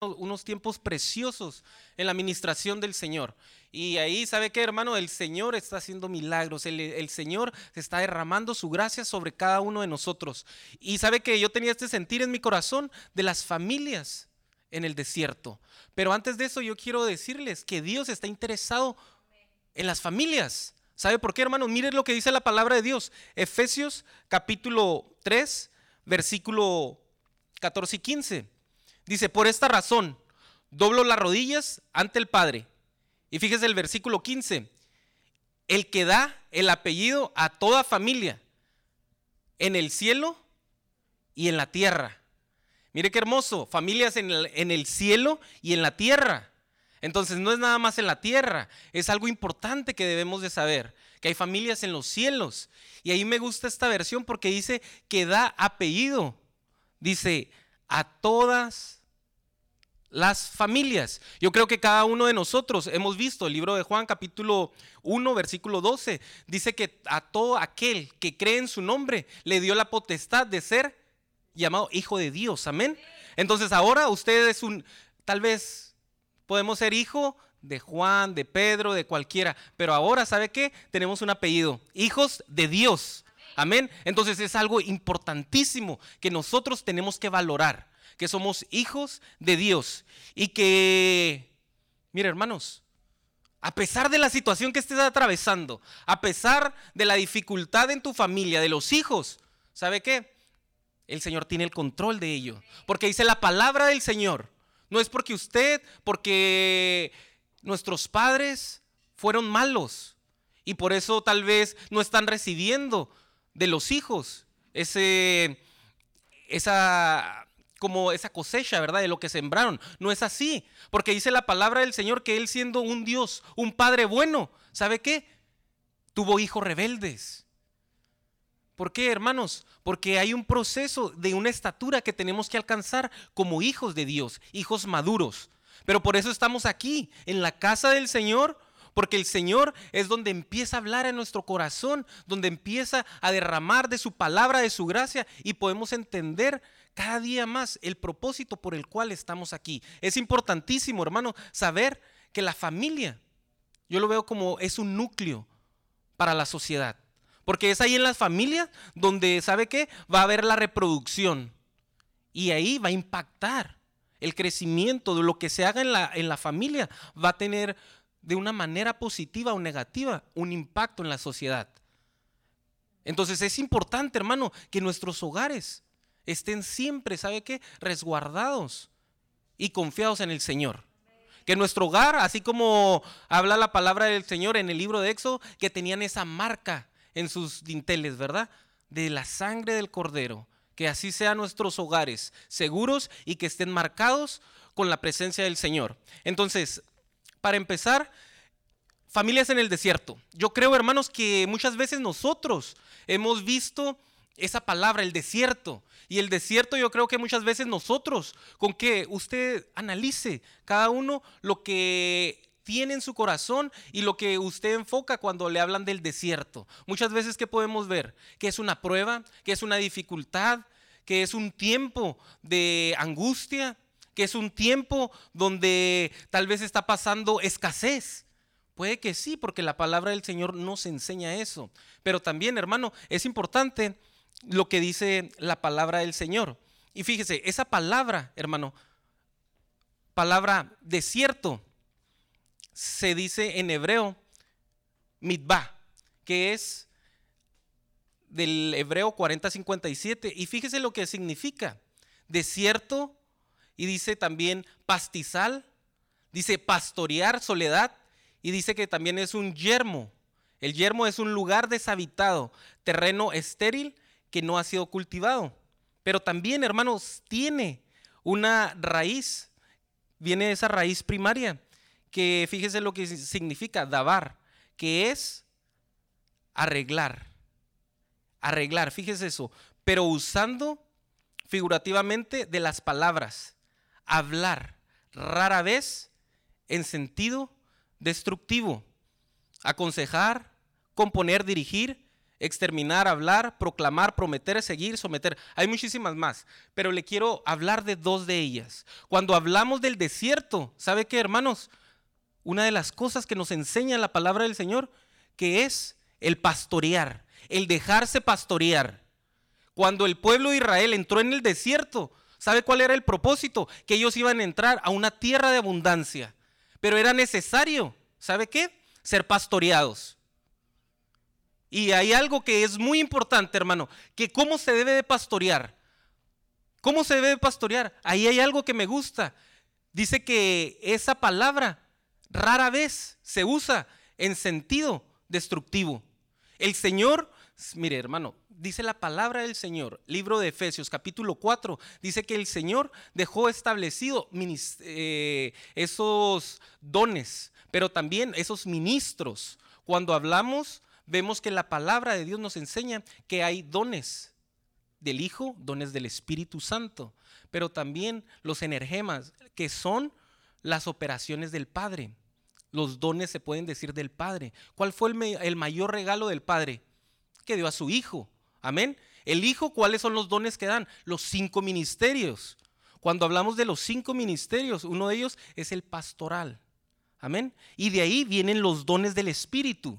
unos tiempos preciosos en la administración del Señor. Y ahí, ¿sabe qué, hermano? El Señor está haciendo milagros. El, el, Señor está derramando su gracia sobre cada uno de nosotros. Y sabe que yo tenía este sentir en mi corazón de las familias en el desierto. Pero antes de eso, yo quiero decirles que Dios está interesado en las familias. ¿Sabe por qué, hermano? Miren lo que dice la palabra de Dios. Efesios capítulo 3, versículo 14 y 15. Dice, por esta razón, doblo las rodillas ante el Padre. Y fíjese el versículo 15, el que da el apellido a toda familia, en el cielo y en la tierra. Mire qué hermoso, familias en el, en el cielo y en la tierra. Entonces no es nada más en la tierra, es algo importante que debemos de saber, que hay familias en los cielos. Y ahí me gusta esta versión porque dice que da apellido. Dice, a todas las familias. Yo creo que cada uno de nosotros hemos visto el libro de Juan capítulo 1 versículo 12. Dice que a todo aquel que cree en su nombre le dio la potestad de ser llamado hijo de Dios. Amén. Entonces ahora usted es un, tal vez podemos ser hijo de Juan, de Pedro, de cualquiera. Pero ahora, ¿sabe qué? Tenemos un apellido. Hijos de Dios. Amén. Entonces es algo importantísimo que nosotros tenemos que valorar que somos hijos de Dios y que, mire hermanos, a pesar de la situación que estés atravesando, a pesar de la dificultad en tu familia, de los hijos, ¿sabe qué? El Señor tiene el control de ello. Porque dice la palabra del Señor. No es porque usted, porque nuestros padres fueron malos y por eso tal vez no están recibiendo de los hijos ese, esa como esa cosecha, ¿verdad? De lo que sembraron. No es así, porque dice la palabra del Señor que Él siendo un Dios, un Padre bueno, ¿sabe qué? Tuvo hijos rebeldes. ¿Por qué, hermanos? Porque hay un proceso de una estatura que tenemos que alcanzar como hijos de Dios, hijos maduros. Pero por eso estamos aquí, en la casa del Señor, porque el Señor es donde empieza a hablar en nuestro corazón, donde empieza a derramar de su palabra, de su gracia, y podemos entender cada día más el propósito por el cual estamos aquí. Es importantísimo, hermano, saber que la familia, yo lo veo como es un núcleo para la sociedad. Porque es ahí en las familias donde, ¿sabe qué? Va a haber la reproducción. Y ahí va a impactar el crecimiento de lo que se haga en la, en la familia. Va a tener de una manera positiva o negativa un impacto en la sociedad. Entonces es importante, hermano, que nuestros hogares estén siempre, ¿sabe qué? Resguardados y confiados en el Señor. Que nuestro hogar, así como habla la palabra del Señor en el libro de Éxodo, que tenían esa marca en sus dinteles, ¿verdad? De la sangre del cordero. Que así sean nuestros hogares seguros y que estén marcados con la presencia del Señor. Entonces, para empezar, familias en el desierto. Yo creo, hermanos, que muchas veces nosotros hemos visto esa palabra, el desierto. Y el desierto yo creo que muchas veces nosotros, con que usted analice cada uno lo que tiene en su corazón y lo que usted enfoca cuando le hablan del desierto. Muchas veces que podemos ver que es una prueba, que es una dificultad, que es un tiempo de angustia, que es un tiempo donde tal vez está pasando escasez. Puede que sí, porque la palabra del Señor nos enseña eso. Pero también, hermano, es importante lo que dice la palabra del Señor. Y fíjese, esa palabra, hermano, palabra desierto, se dice en hebreo mitba, que es del hebreo 4057. Y fíjese lo que significa. Desierto y dice también pastizal, dice pastorear, soledad, y dice que también es un yermo. El yermo es un lugar deshabitado, terreno estéril que no ha sido cultivado. Pero también, hermanos, tiene una raíz, viene esa raíz primaria, que fíjese lo que significa dabar, que es arreglar. Arreglar, fíjese eso, pero usando figurativamente de las palabras hablar, rara vez en sentido destructivo. Aconsejar, componer, dirigir, exterminar, hablar, proclamar, prometer, seguir, someter. Hay muchísimas más, pero le quiero hablar de dos de ellas. Cuando hablamos del desierto, ¿sabe qué, hermanos? Una de las cosas que nos enseña la palabra del Señor, que es el pastorear, el dejarse pastorear. Cuando el pueblo de Israel entró en el desierto, ¿sabe cuál era el propósito? Que ellos iban a entrar a una tierra de abundancia. Pero era necesario, ¿sabe qué? Ser pastoreados. Y hay algo que es muy importante, hermano, que cómo se debe de pastorear. ¿Cómo se debe de pastorear? Ahí hay algo que me gusta. Dice que esa palabra rara vez se usa en sentido destructivo. El Señor, mire hermano, dice la palabra del Señor, libro de Efesios capítulo 4, dice que el Señor dejó establecido eh, esos dones, pero también esos ministros. Cuando hablamos, vemos que la palabra de Dios nos enseña que hay dones del Hijo, dones del Espíritu Santo, pero también los energemas, que son las operaciones del Padre. Los dones se pueden decir del Padre. ¿Cuál fue el, mayor regalo del Padre? Que dio a su Hijo. Amén. El Hijo, ¿cuáles son los dones que dan? Los cinco ministerios. Cuando hablamos de los cinco ministerios, uno de ellos es el pastoral. Amén. Y de ahí vienen los dones del Espíritu.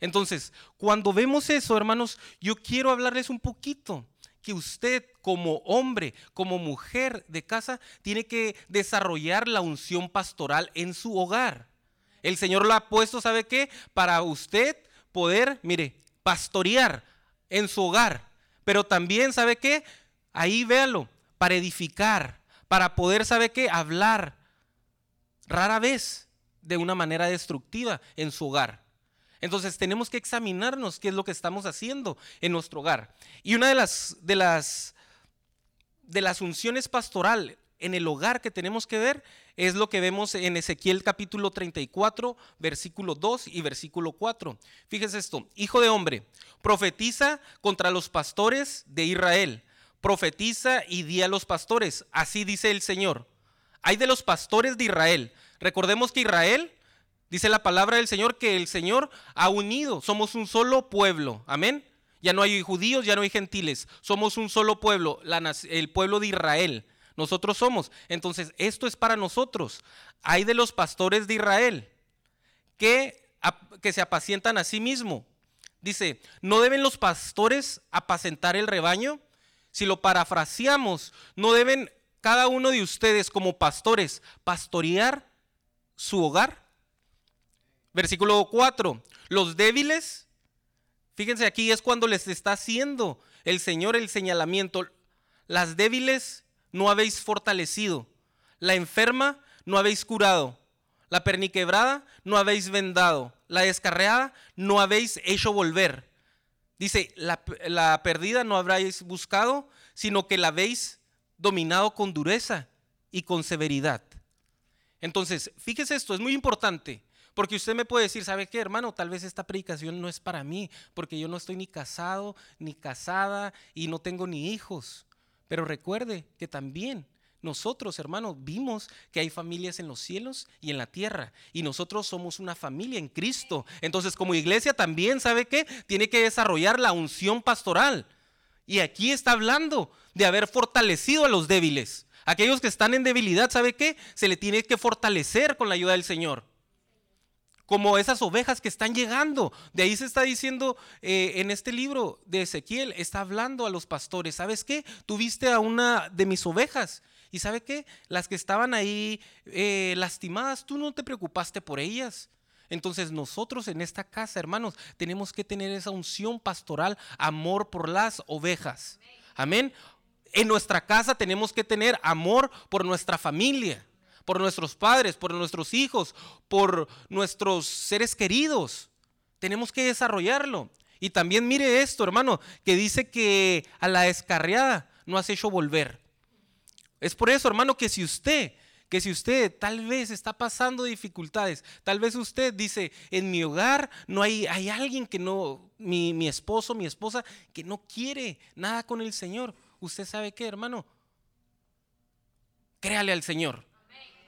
Entonces, cuando vemos eso, hermanos, yo quiero hablarles un poquito que usted como hombre, como mujer de casa, tiene que desarrollar la unción pastoral en su hogar. El Señor lo ha puesto, ¿sabe qué? Para usted poder, mire, pastorear en su hogar. Pero también, ¿sabe qué? Ahí véalo, para edificar, para poder, ¿sabe qué? Hablar rara vez de una manera destructiva en su hogar. Entonces tenemos que examinarnos qué es lo que estamos haciendo en nuestro hogar. Y una de las, de las, de las unciones pastoral en el hogar que tenemos que ver es lo que vemos en Ezequiel capítulo 34, versículo 2 y versículo 4. Fíjese esto, hijo de hombre, profetiza contra los pastores de Israel, profetiza y di a los pastores, así dice el Señor. Hay de los pastores de Israel. Recordemos que Israel, dice la palabra del Señor, que el Señor ha unido, somos un solo pueblo, amén. Ya no hay judíos, ya no hay gentiles, somos un solo pueblo, el pueblo de Israel. Nosotros somos. Entonces, esto es para nosotros. Hay de los pastores de Israel que, que se apacientan a sí mismo. Dice, ¿no deben los pastores apacentar el rebaño? Si lo parafraseamos, ¿no deben cada uno de ustedes como pastores pastorear su hogar? Versículo 4, los débiles, fíjense aquí es cuando les está haciendo el Señor el señalamiento, las débiles no habéis fortalecido, la enferma no habéis curado, la perniquebrada no habéis vendado, la descarreada no habéis hecho volver. Dice, la, perdida no habréis buscado, sino que la habéis dominado con dureza y con severidad. Entonces, fíjese esto, es muy importante, porque usted me puede decir, ¿sabe qué, hermano? Tal vez esta predicación no es para mí, porque yo no estoy ni casado, ni casada, y no tengo ni hijos. Pero recuerde que también nosotros, hermanos, vimos que hay familias en los cielos y en la tierra. Y nosotros somos una familia en Cristo. Entonces, como iglesia también, ¿sabe qué? Tiene que desarrollar la unción pastoral. Y aquí está hablando de haber fortalecido a los débiles. Aquellos que están en debilidad, ¿sabe qué? Se le tiene que fortalecer con la ayuda del Señor como esas ovejas que están llegando. De ahí se está diciendo eh, en este libro de Ezequiel, está hablando a los pastores, ¿sabes qué? Tuviste a una de mis ovejas. ¿Y sabe qué? Las que estaban ahí eh, lastimadas, tú no te preocupaste por ellas. Entonces nosotros en esta casa, hermanos, tenemos que tener esa unción pastoral, amor por las ovejas. Amén. En nuestra casa tenemos que tener amor por nuestra familia por nuestros padres, por nuestros hijos, por nuestros seres queridos. Tenemos que desarrollarlo. Y también mire esto, hermano, que dice que a la descarriada no has hecho volver. Es por eso, hermano, que si usted, que si usted tal vez está pasando dificultades, tal vez usted dice, en mi hogar no hay, hay alguien que no, mi, mi esposo, mi esposa, que no quiere nada con el Señor. Usted sabe qué, hermano, créale al Señor.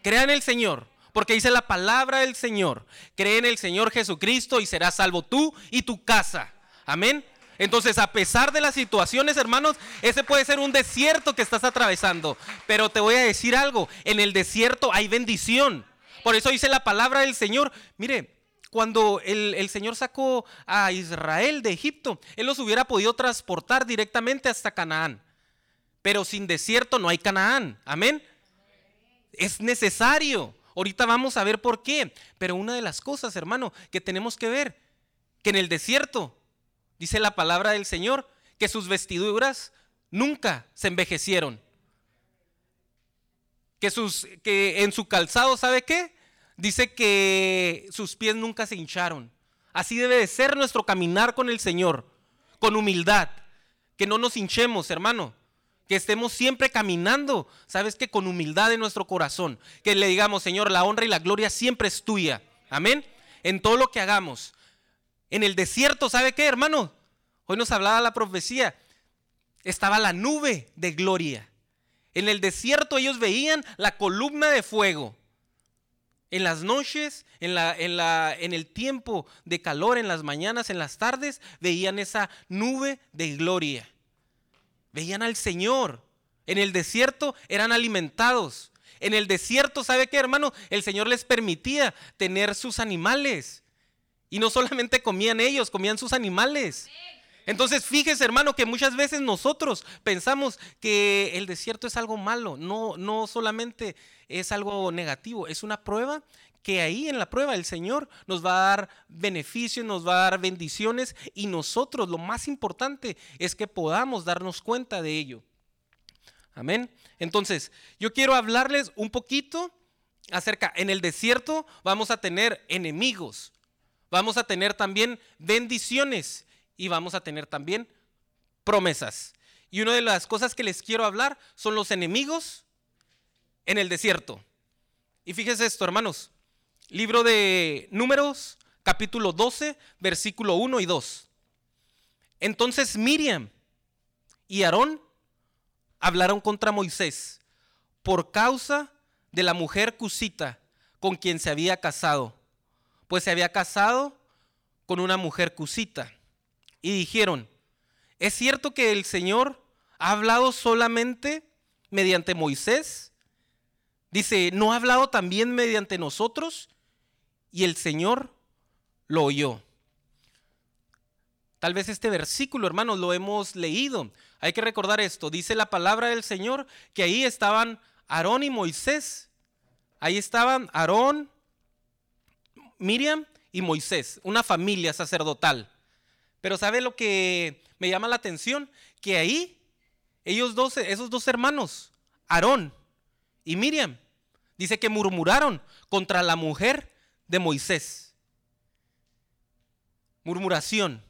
Crea en el Señor, porque dice la palabra del Señor. Cree en el Señor Jesucristo y serás salvo tú y tu casa. Amén. Entonces, a pesar de las situaciones, hermanos, ese puede ser un desierto que estás atravesando. Pero te voy a decir algo, en el desierto hay bendición. Por eso dice la palabra del Señor. Mire, cuando el, el, Señor sacó a Israel de Egipto, Él los hubiera podido transportar directamente hasta Canaán. Pero sin desierto no hay Canaán. Amén. Es necesario. Ahorita vamos a ver por qué. Pero una de las cosas, hermano, que tenemos que ver, que en el desierto, dice la palabra del Señor, que sus vestiduras nunca se envejecieron. Que, sus, que en su calzado, ¿sabe qué? Dice que sus pies nunca se hincharon. Así debe de ser nuestro caminar con el Señor, con humildad. Que no nos hinchemos, hermano que estemos siempre caminando, sabes que con humildad en nuestro corazón, que le digamos, Señor, la honra y la gloria siempre es tuya. Amén. En todo lo que hagamos. En el desierto, ¿sabe qué, hermano? Hoy nos hablaba la profecía. Estaba la nube de gloria. En el desierto ellos veían la columna de fuego. En las noches, en, la, en, la, en el tiempo de calor, en las mañanas, en las tardes, veían esa nube de gloria. Veían al Señor. En el desierto eran alimentados. En el desierto, ¿sabe qué, hermano? El Señor les permitía tener sus animales. Y no solamente comían ellos, comían sus animales. Entonces, fíjese, hermano, que muchas veces nosotros pensamos que el desierto es algo malo. No, no solamente es algo negativo, es una prueba que ahí en la prueba el Señor nos va a dar beneficios, nos va a dar bendiciones y nosotros lo más importante es que podamos darnos cuenta de ello. Amén. Entonces, yo quiero hablarles un poquito acerca, en el desierto vamos a tener enemigos, vamos a tener también bendiciones y vamos a tener también promesas. Y una de las cosas que les quiero hablar son los enemigos en el desierto. Y fíjese esto, hermanos. Libro de Números, capítulo 12, versículo 1 y 2. Entonces Miriam y Aarón hablaron contra Moisés por causa de la mujer cusita con quien se había casado, pues se había casado con una mujer cusita. Y dijeron, ¿es cierto que el Señor ha hablado solamente mediante Moisés? Dice, ¿no ha hablado también mediante nosotros? Y el Señor lo oyó. Tal vez este versículo, hermanos, lo hemos leído. Hay que recordar esto. Dice la palabra del Señor que ahí estaban Aarón y Moisés. Ahí estaban Aarón, Miriam y Moisés, una familia sacerdotal. Pero ¿sabe lo que me llama la atención? Que ahí ellos dos, esos dos hermanos, Aarón y Miriam, dice que murmuraron contra la mujer de Moisés. Murmuración.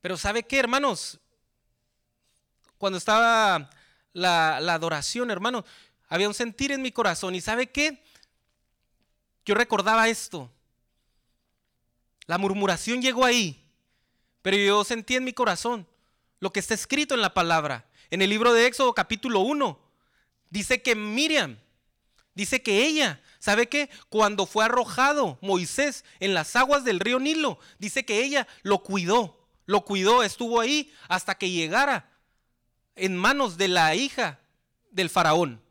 Pero ¿sabe qué, hermanos? Cuando estaba la, adoración, hermano, había un sentir en mi corazón. ¿Y sabe qué? Yo recordaba esto. La murmuración llegó ahí, pero yo sentí en mi corazón lo que está escrito en la palabra. En el libro de Éxodo capítulo 1, dice que Miriam, dice que ella ¿Sabe qué? Cuando fue arrojado Moisés en las aguas del río Nilo, dice que ella lo cuidó, lo cuidó, estuvo ahí hasta que llegara en manos de la hija del faraón.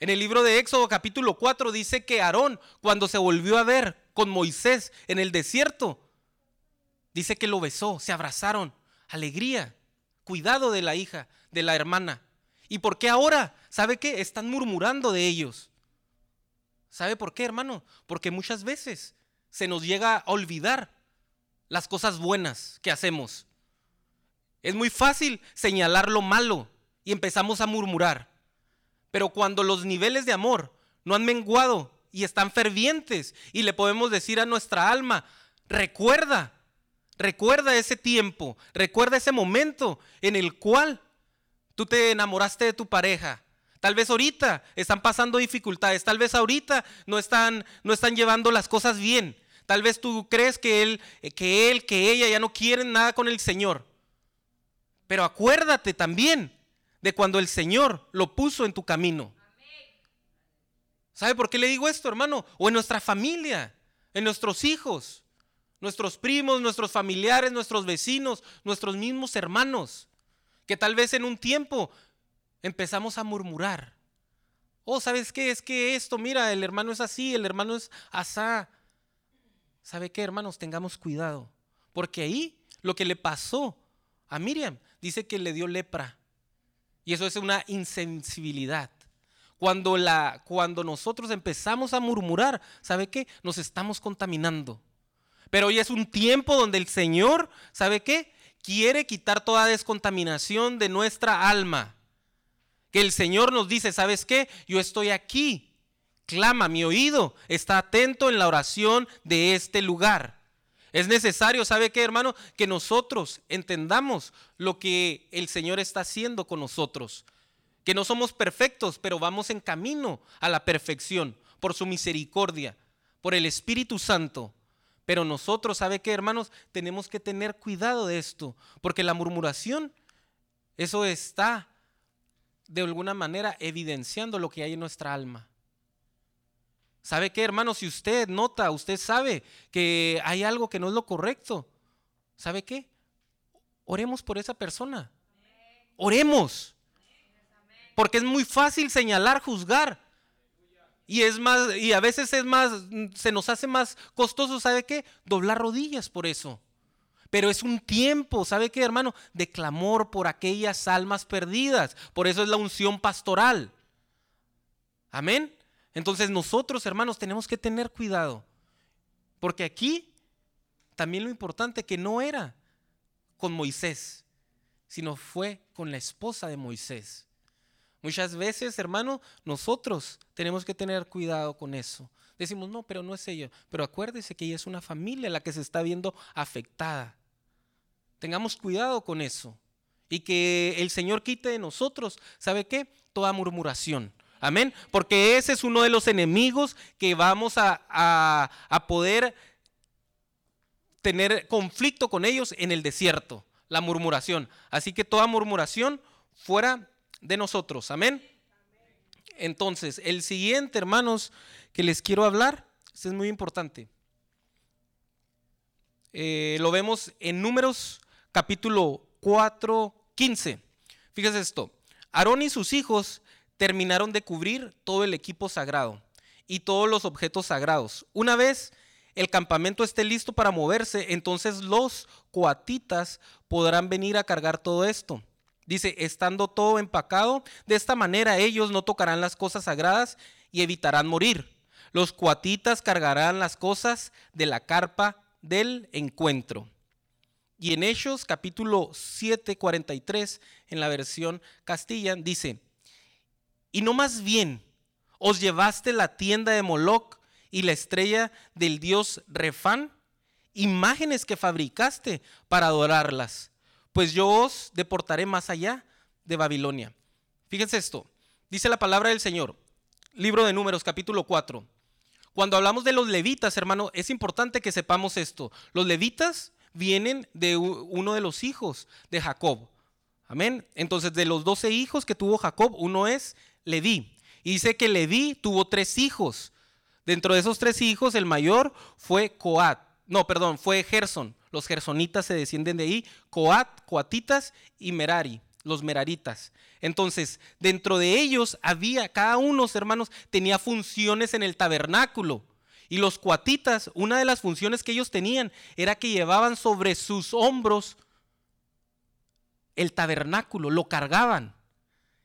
En el libro de Éxodo capítulo 4 dice que Aarón, cuando se volvió a ver con Moisés en el desierto, dice que lo besó, se abrazaron, alegría, cuidado de la hija, de la hermana. ¿Y por qué ahora? ¿Sabe qué? Están murmurando de ellos. ¿Sabe por qué, hermano? Porque muchas veces se nos llega a olvidar las cosas buenas que hacemos. Es muy fácil señalar lo malo y empezamos a murmurar. Pero cuando los niveles de amor no han menguado y están fervientes y le podemos decir a nuestra alma, recuerda, recuerda ese tiempo, recuerda ese momento en el cual tú te enamoraste de tu pareja, Tal vez ahorita están pasando dificultades, tal vez ahorita no están, no están llevando las cosas bien. Tal vez tú crees que él, que él, que ella ya no quieren nada con el Señor. Pero acuérdate también de cuando el Señor lo puso en tu camino. ¿Sabe por qué le digo esto, hermano? O en nuestra familia, en nuestros hijos. nuestros primos, nuestros familiares, nuestros vecinos, nuestros mismos hermanos, que tal vez en un tiempo empezamos a murmurar. Oh, ¿sabes qué? Es que esto, mira, el hermano es así, el hermano es asá. ¿Sabe qué, hermanos? Tengamos cuidado, porque ahí lo que le pasó a Miriam dice que le dio lepra. Y eso es una insensibilidad. Cuando, la, cuando nosotros empezamos a murmurar, ¿sabe qué? Nos estamos contaminando. Pero hoy es un tiempo donde el Señor, ¿sabe qué? Quiere quitar toda descontaminación de nuestra alma. Que el Señor nos dice, ¿sabes qué? Yo estoy aquí. Clama, mi oído está atento en la oración de este lugar. Es necesario, ¿sabe qué, hermano? Que nosotros entendamos lo que el Señor está haciendo con nosotros. Que no somos perfectos, pero vamos en camino a la perfección por su misericordia, por el Espíritu Santo. Pero nosotros, ¿sabe qué, hermanos? Tenemos que tener cuidado de esto, porque la murmuración, eso está de alguna manera evidenciando lo que hay en nuestra alma. ¿Sabe qué, hermanos? Si usted nota, usted sabe que hay algo que no es lo correcto, ¿sabe qué? Oremos por esa persona. Oremos. Porque es muy fácil señalar, juzgar. Y es más, y a veces es más, se nos hace más costoso, ¿sabe qué? Doblar rodillas por eso. Pero es un tiempo, ¿sabe qué, hermano? De clamor por aquellas almas perdidas. Por eso es la unción pastoral. Amén. Entonces nosotros, hermanos, tenemos que tener cuidado. Porque aquí también lo importante que no era con Moisés, sino fue con la esposa de Moisés. Muchas veces, hermano, nosotros tenemos que tener cuidado con eso. Decimos, no, pero no es ella. Pero acuérdese que ella es una familia la que se está viendo afectada. Tengamos cuidado con eso. Y que el Señor quite de nosotros, ¿sabe qué? Toda murmuración. Amén. Porque ese es uno de los enemigos que vamos a, a poder tener conflicto con ellos en el desierto. La murmuración. Así que toda murmuración fuera de nosotros. Amén. Entonces, el siguiente, hermanos, que les quiero hablar, este es muy importante. Eh, lo vemos en Números capítulo 4, 15. Fíjese esto. Aarón y sus hijos terminaron de cubrir todo el equipo sagrado y todos los objetos sagrados. Una vez el campamento esté listo para moverse, entonces los coatitas podrán venir a cargar todo esto. Dice, estando todo empacado, de esta manera ellos no tocarán las cosas sagradas y evitarán morir. Los cuatitas cargarán las cosas de la carpa del encuentro. Y en Hechos capítulo 7, 43, en la versión Castilla, dice, y no más bien os llevaste la tienda de Moloc y la estrella del dios Refán, imágenes que fabricaste para adorarlas pues yo os deportaré más allá de Babilonia. Fíjense esto, dice la palabra del Señor, libro de números capítulo 4. Cuando hablamos de los levitas, hermano, es importante que sepamos esto. Los levitas vienen de uno de los hijos de Jacob. Amén. Entonces, de los doce hijos que tuvo Jacob, uno es Leví. Y dice que Leví tuvo tres hijos. Dentro de esos tres hijos, el mayor fue Coat. No, perdón, fue Gerson. Los gersonitas se descienden de ahí, Coat, Coatitas y Merari, los Meraritas. Entonces, dentro de ellos había, cada uno, hermanos, tenía funciones en el tabernáculo. Y los coatitas, una de las funciones que ellos tenían era que llevaban sobre sus hombros el tabernáculo, lo cargaban.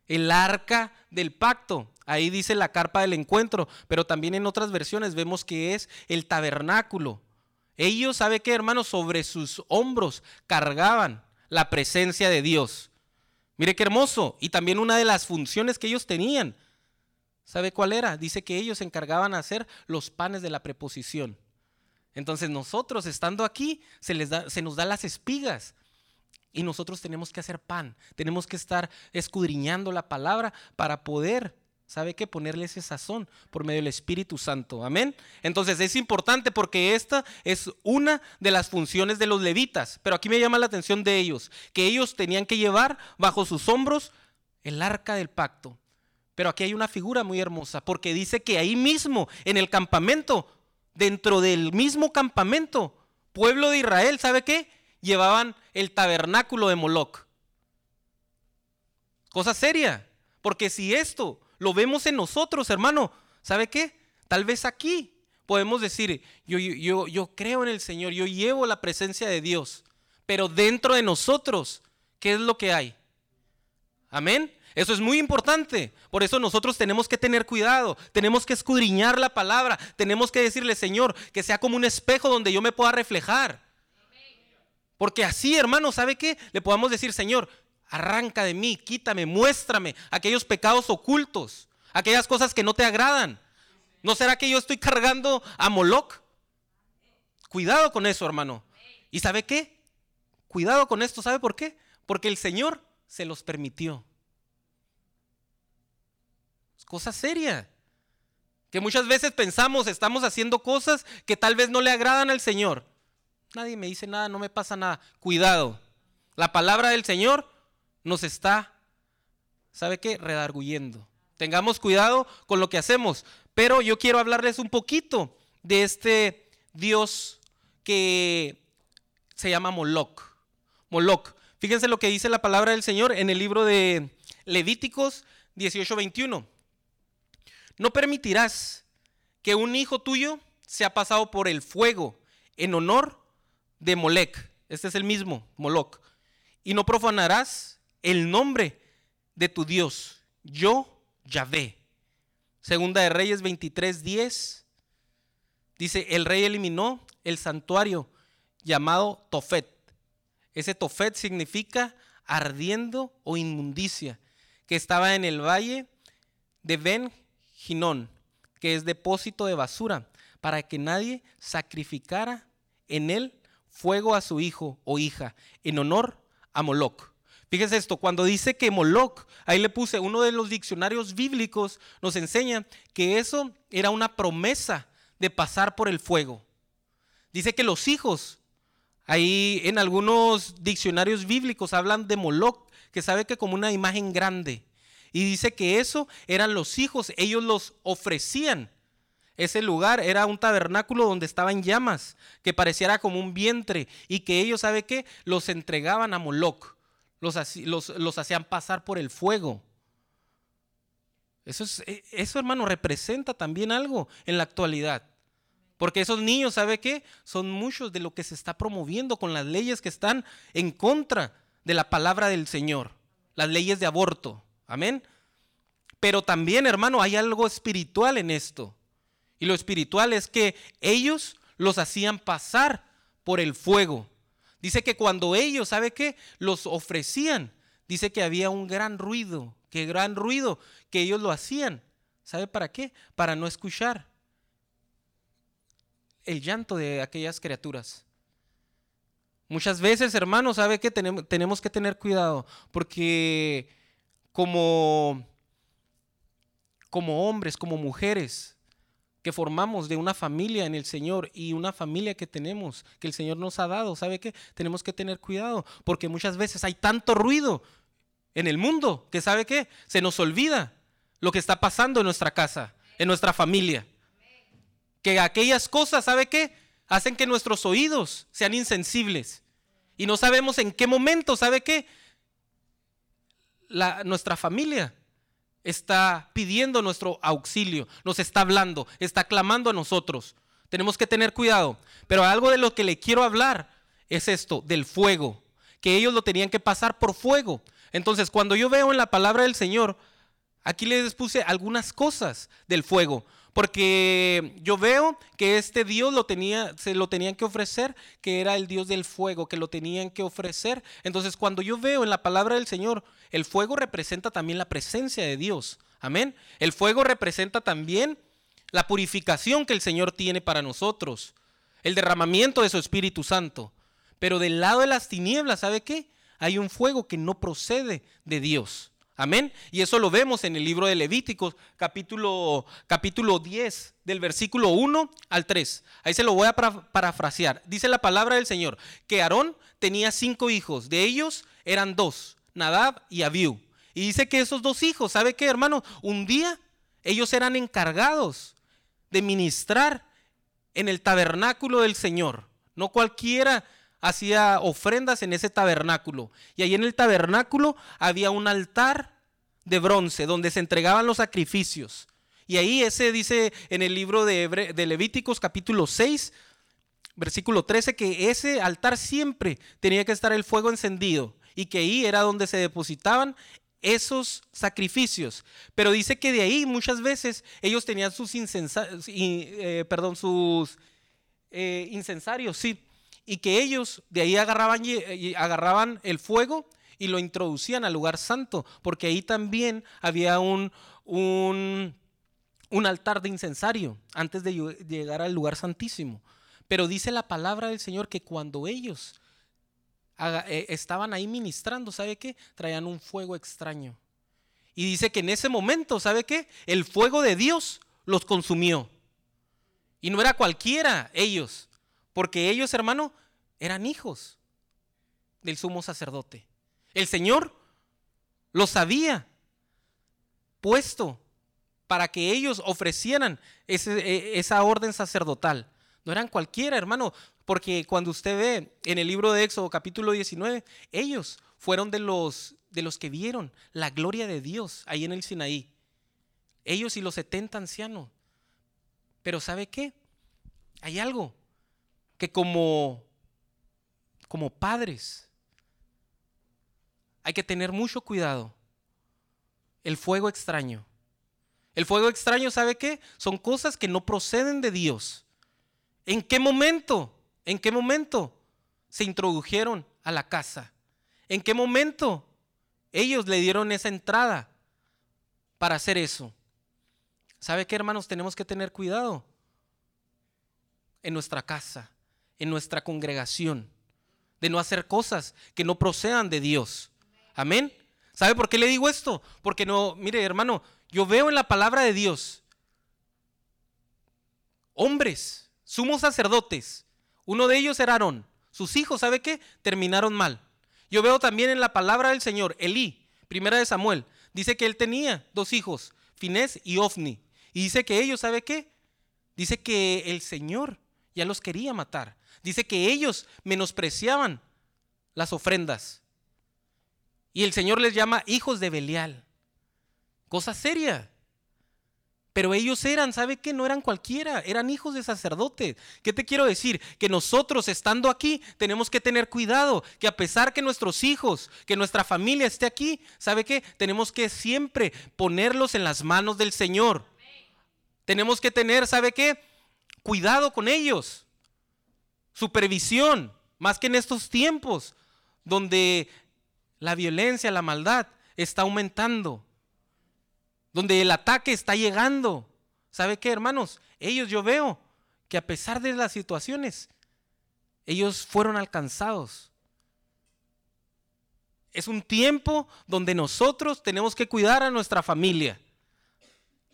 El arca del pacto, ahí dice la carpa del encuentro, pero también en otras versiones vemos que es el tabernáculo. Ellos, ¿sabe qué, hermanos? Sobre sus hombros cargaban la presencia de Dios. Mire qué hermoso. Y también una de las funciones que ellos tenían, ¿sabe cuál era? Dice que ellos se encargaban de hacer los panes de la preposición. Entonces nosotros estando aquí, se, les da, se nos da las espigas. Y nosotros tenemos que hacer pan, tenemos que estar escudriñando la palabra para poder ¿Sabe qué? Ponerle ese sazón por medio del Espíritu Santo. Amén. Entonces es importante porque esta es una de las funciones de los levitas. Pero aquí me llama la atención de ellos, que ellos tenían que llevar bajo sus hombros el arca del pacto. Pero aquí hay una figura muy hermosa, porque dice que ahí mismo, en el campamento, dentro del mismo campamento, pueblo de Israel, ¿sabe qué? Llevaban el tabernáculo de Moloch. Cosa seria, porque si esto lo vemos en nosotros, hermano, ¿sabe qué? Tal vez aquí podemos decir, yo, yo, yo creo en el Señor, yo llevo la presencia de Dios, pero dentro de nosotros, ¿qué es lo que hay? Amén. Eso es muy importante. Por eso nosotros tenemos que tener cuidado, tenemos que escudriñar la palabra, tenemos que decirle, Señor, que sea como un espejo donde yo me pueda reflejar. Porque así, hermano, ¿sabe qué? Le podamos decir, Señor, arranca de mí, quítame, muéstrame aquellos pecados ocultos, aquellas cosas que no te agradan. ¿No será que yo estoy cargando a Moloch? Cuidado con eso, hermano. ¿Y sabe qué? Cuidado con esto, ¿sabe por qué? Porque el Señor se los permitió. Es cosa seria. Que muchas veces pensamos, estamos haciendo cosas que tal vez no le agradan al Señor. Nadie me dice nada, no me pasa nada. Cuidado. La palabra del Señor nos está, ¿sabe qué? Redarguyendo. Tengamos cuidado con lo que hacemos. Pero yo quiero hablarles un poquito de este Dios que se llama Moloch. Moloch. Fíjense lo que dice la palabra del Señor en el libro de Levíticos 18:21. No permitirás que un hijo tuyo sea pasado por el fuego en honor de Molec. Este es el mismo, Moloch. Y no profanarás el nombre de tu Dios. Yo, Yahvé. Segunda de Reyes 23:10. Dice, el rey eliminó el santuario llamado Tofet. Ese Tofet significa ardiendo o inmundicia, que estaba en el valle de Ben Ginón, que es depósito de basura, para que nadie sacrificara en él fuego a su hijo o hija, en honor a Moloch. Fíjese esto, cuando dice que Moloch, ahí le puse, uno de los diccionarios bíblicos nos enseña que eso era una promesa de pasar por el fuego. Dice que los hijos, ahí en algunos diccionarios bíblicos hablan de Moloch, que sabe que como una imagen grande. Y dice que eso eran los hijos, ellos los ofrecían. Ese lugar era un tabernáculo donde estaban llamas, que pareciera como un vientre, y que ellos, ¿sabe qué? Los entregaban a Moloch los, hacían pasar por el fuego. Eso, es, e, eso, hermano, representa también algo en la actualidad. Porque esos niños, ¿sabe qué? Son muchos de lo que se está promoviendo con las leyes que están en contra de la palabra del Señor. Las leyes de aborto. Amén. Pero también, hermano, hay algo espiritual en esto. Y lo espiritual es que ellos los hacían pasar por el fuego. Dice que cuando ellos, ¿sabe qué? Los ofrecían, dice que había un gran ruido, que gran ruido, que ellos lo hacían. ¿Sabe para qué? Para no escuchar el llanto de aquellas criaturas. Muchas veces, hermanos, ¿sabe? Tenemos, tenemos que tener cuidado, porque como, como hombres, como mujeres, que formamos de una familia en el Señor y una familia que tenemos, que el Señor nos ha dado, ¿sabe qué? Tenemos que tener cuidado, porque muchas veces hay tanto ruido en el mundo que, ¿sabe qué? Se nos olvida lo que está pasando en nuestra casa, en nuestra familia. Que aquellas cosas, ¿sabe qué? Hacen que nuestros oídos sean insensibles. Y no sabemos en qué momento, ¿sabe qué? La, nuestra familia está pidiendo nuestro auxilio, nos está hablando, está clamando a nosotros. Tenemos que tener cuidado. Pero algo de lo que le quiero hablar es esto, del fuego, que ellos lo tenían que pasar por fuego. Entonces, cuando yo veo en la palabra del Señor, aquí les puse algunas cosas del fuego. Porque yo veo que este Dios lo tenía, se lo tenían que ofrecer, que era el Dios del fuego, que lo tenían que ofrecer. Entonces, cuando yo veo en la palabra del Señor, el fuego representa también la presencia de Dios. Amén. El fuego representa también la purificación que el Señor tiene para nosotros, el derramamiento de su Espíritu Santo. Pero del lado de las tinieblas, ¿sabe qué? Hay un fuego que no procede de Dios. Amén. Y eso lo vemos en el libro de Levíticos, capítulo, capítulo 10, del versículo 1 al 3. Ahí se lo voy a parafrasear. Dice la palabra del Señor que Aarón tenía cinco hijos. De ellos eran dos, Nadab y Abiú. Y dice que esos dos hijos, ¿sabe qué, hermano? Un día ellos eran encargados de ministrar en el tabernáculo del Señor. No cualquiera hacía ofrendas en ese tabernáculo. Y ahí en el tabernáculo había un altar de bronce donde se entregaban los sacrificios. Y ahí ese dice en el libro de, Levíticos capítulo 6, versículo 13, que ese altar siempre tenía que estar el fuego encendido y que ahí era donde se depositaban esos sacrificios. Pero dice que de ahí muchas veces ellos tenían sus, eh, eh, incensarios, sí, y que ellos de ahí agarraban, agarraban el fuego y lo introducían al lugar santo, porque ahí también había un, un, un altar de incensario antes de llegar al lugar santísimo. Pero dice la palabra del Señor que cuando ellos eh, estaban ahí ministrando, ¿sabe qué? Traían un fuego extraño. Y dice que en ese momento, ¿sabe qué? El fuego de Dios los consumió. Y no era cualquiera ellos, porque ellos, hermano, eran hijos del sumo sacerdote. El Señor los había puesto para que ellos ofrecieran e, esa orden sacerdotal. No eran cualquiera, hermano, porque cuando usted ve en el libro de Éxodo capítulo 19, ellos fueron de los, de los que vieron la gloria de Dios ahí en el Sinaí. Ellos y los 70 ancianos. Pero ¿sabe qué? Hay algo que como, como padres hay que tener mucho cuidado. El fuego extraño. El fuego extraño, ¿sabe qué? Son cosas que no proceden de Dios. ¿En qué momento? ¿En qué momento se introdujeron a la casa? ¿En qué momento ellos le dieron esa entrada para hacer eso? ¿Sabe qué, hermanos? Tenemos que tener cuidado en nuestra casa, en nuestra congregación, de no hacer cosas que no procedan de Dios. Amén. ¿Sabe por qué le digo esto? Porque no, mire, hermano, yo veo en la palabra de Dios hombres sumos sacerdotes. Uno de ellos era Aarón. Sus hijos, ¿sabe qué? Terminaron mal. Yo veo también en la palabra del Señor, Elí, primera de Samuel, dice que él tenía dos hijos, Finés y Ofni. Y dice que ellos, ¿sabe qué? Dice que el Señor ya los quería matar. Dice que ellos menospreciaban las ofrendas. Y el Señor les llama hijos de Belial. Cosa seria. Pero ellos eran, ¿sabe qué? No eran cualquiera, eran hijos de sacerdotes. ¿Qué te quiero decir? Que nosotros estando aquí tenemos que tener cuidado, que a pesar que nuestros hijos, que nuestra familia esté aquí, ¿sabe qué? Tenemos que siempre ponerlos en las manos del Señor. Tenemos que tener, ¿sabe qué? Cuidado con ellos. Supervisión, más que en estos tiempos donde la violencia, la maldad está aumentando donde el ataque está llegando. ¿Sabe qué, hermanos? Ellos yo veo que a pesar de las situaciones, ellos fueron alcanzados. Es un tiempo donde nosotros tenemos que cuidar a nuestra familia,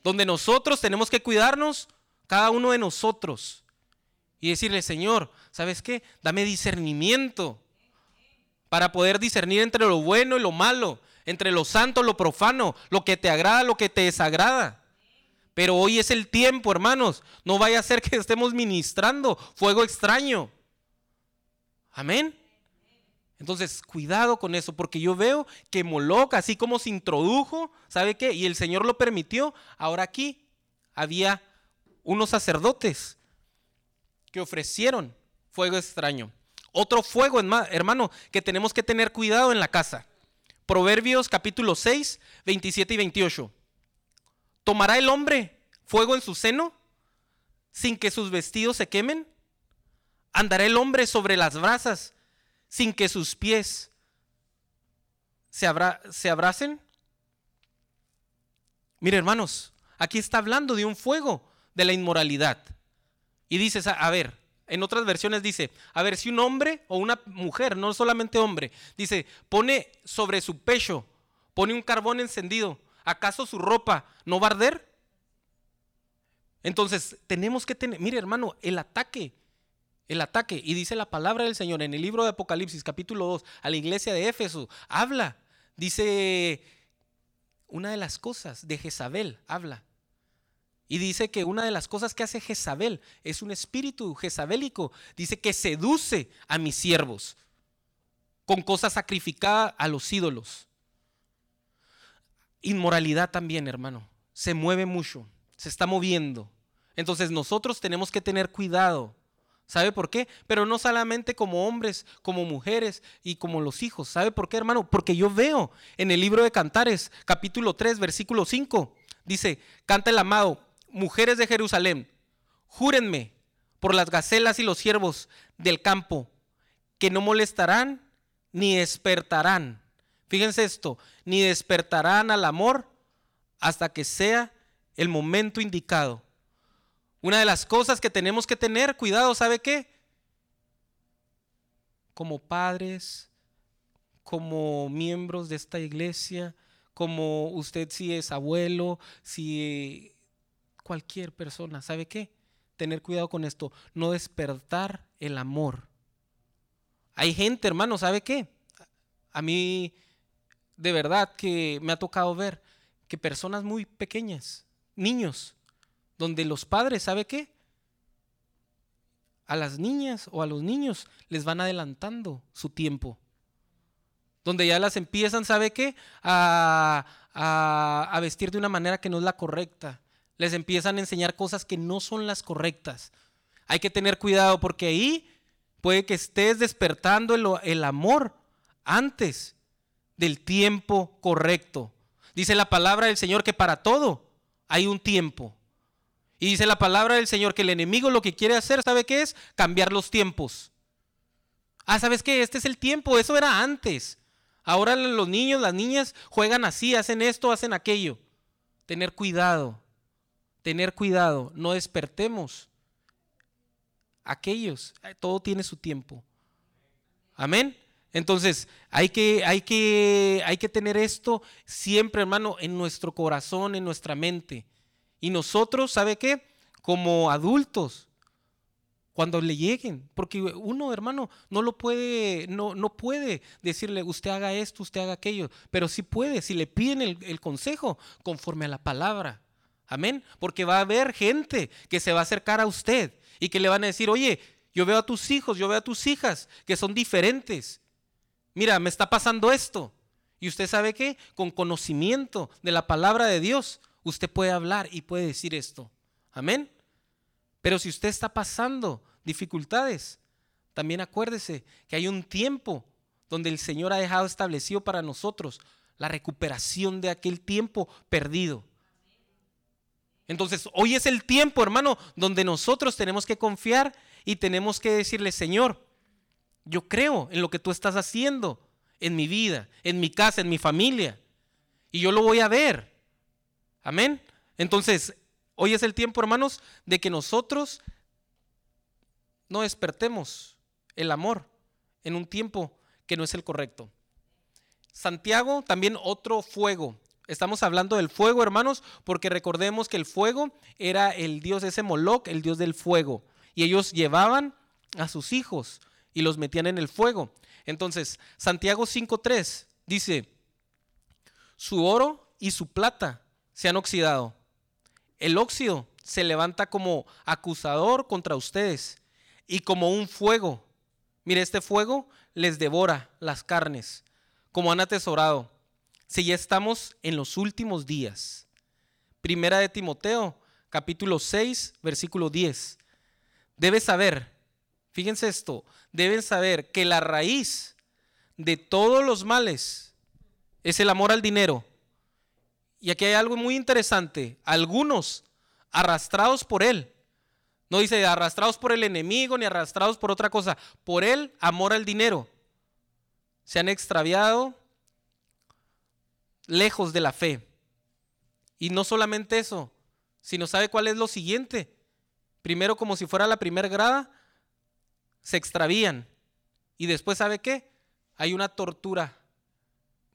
donde nosotros tenemos que cuidarnos, cada uno de nosotros, y decirle, Señor, ¿sabes qué? Dame discernimiento para poder discernir entre lo bueno y lo malo, entre lo santo, lo profano, lo que te agrada, lo que te desagrada. Pero hoy es el tiempo, hermanos. No vaya a ser que estemos ministrando fuego extraño. Amén. Entonces, cuidado con eso, porque yo veo que Moloch, así como se introdujo, ¿sabe qué? Y el Señor lo permitió, ahora aquí había unos sacerdotes que ofrecieron fuego extraño. Otro fuego, hermano, que tenemos que tener cuidado en la casa. Proverbios capítulo 6, 27 y 28. ¿Tomará el hombre fuego en su seno sin que sus vestidos se quemen? ¿Andará el hombre sobre las brasas sin que sus pies se, se abracen? Mire hermanos, aquí está hablando de un fuego de la inmoralidad. Y dices, a ver, en otras versiones dice, a ver, si un hombre o una mujer, no solamente hombre, dice, pone sobre su pecho, pone un carbón encendido, ¿acaso su ropa no va a arder? Entonces, tenemos que tener, mire hermano, el ataque, el ataque, y dice la palabra del Señor en el libro de Apocalipsis capítulo 2 a la iglesia de Éfeso, habla, dice una de las cosas de Jezabel, habla, Y dice que una de las cosas que hace Jezabel es un espíritu jezabélico. Dice que seduce a mis siervos con cosas sacrificadas a los ídolos. Inmoralidad también, hermano. Se mueve mucho, se está moviendo. Entonces nosotros tenemos que tener cuidado. ¿Sabe por qué? Pero no solamente como hombres, como mujeres y como los hijos. ¿Sabe por qué, hermano? Porque yo veo en el libro de Cantares, capítulo 3, versículo 5, dice, canta el amado, mujeres de Jerusalén, júrenme por las gacelas y los siervos del campo, que no molestarán ni despertarán. Fíjense esto, ni despertarán al amor hasta que sea el momento indicado. Una de las cosas que tenemos que tener cuidado, ¿sabe qué? Como padres, como miembros de esta iglesia, como usted si es abuelo, si cualquier persona, ¿sabe qué? Tener cuidado con esto, no despertar el amor. Hay gente, hermano, ¿sabe qué? A mí, de verdad, que me ha tocado ver que personas muy pequeñas, niños, donde los padres, ¿sabe qué? A las niñas o a los niños les van adelantando su tiempo. Donde ya las empiezan, ¿sabe qué? A, vestir de una manera que no es la correcta. Les empiezan a enseñar cosas que no son las correctas. Hay que tener cuidado porque ahí puede que estés despertando el, amor antes del tiempo correcto. Dice la palabra del Señor que para todo hay un tiempo. Y dice la palabra del Señor que el enemigo lo que quiere hacer, ¿sabe qué es? Cambiar los tiempos. Ah, ¿sabes qué? Este es el tiempo, eso era antes. Ahora los niños, las niñas juegan así, hacen esto, hacen aquello. Tener cuidado, tener cuidado, no despertemos. Aquellos, eh, todo tiene su tiempo. Amén. Entonces, hay que, hay, que, hay que tener esto siempre, hermano, en nuestro corazón, en nuestra mente. Y nosotros, ¿sabe qué? Como adultos, cuando le lleguen, porque uno, hermano, no lo puede, no, no puede decirle, usted haga esto, usted haga aquello, pero sí puede, si le piden el, el consejo conforme a la palabra. Amén. Porque va a haber gente que se va a acercar a usted y que le van a decir, oye, yo veo a tus hijos, yo veo a tus hijas que son diferentes. Mira, me está pasando esto. Y usted sabe que con conocimiento de la palabra de Dios, usted puede hablar y puede decir esto. Amén. Pero si usted está pasando dificultades, también acuérdese que hay un tiempo donde el Señor ha dejado establecido para nosotros la recuperación de aquel tiempo perdido. Entonces, hoy es el tiempo, hermano, donde nosotros tenemos que confiar y tenemos que decirle, Señor, yo creo en lo que tú estás haciendo en mi vida, en mi casa, en mi familia. Y yo lo voy a ver. Amén. Entonces, hoy es el tiempo, hermanos, de que nosotros no despertemos el amor en un tiempo que no es el correcto. Santiago, también otro fuego. Estamos hablando del fuego, hermanos, porque recordemos que el fuego era el dios ese Moloch, el dios del fuego. Y ellos llevaban a sus hijos y los metían en el fuego. Entonces, Santiago 5.3 dice, su oro y su plata se han oxidado. El óxido se levanta como acusador contra ustedes y como un fuego. Mire, este fuego les devora las carnes, como han atesorado. Si ya estamos en los últimos días. Primera de Timoteo, capítulo 6, versículo 10. Debes saber, fíjense esto, deben saber que la raíz de todos los males es el amor al dinero y aquí hay algo muy interesante. Algunos arrastrados por él. No dice arrastrados por el enemigo ni arrastrados por otra cosa. Por él, amor al dinero. Se han extraviado lejos de la fe. Y no solamente eso, sino sabe cuál es lo siguiente. Primero, como si fuera la primera grada, se extravían. Y después, ¿sabe qué? Hay una tortura.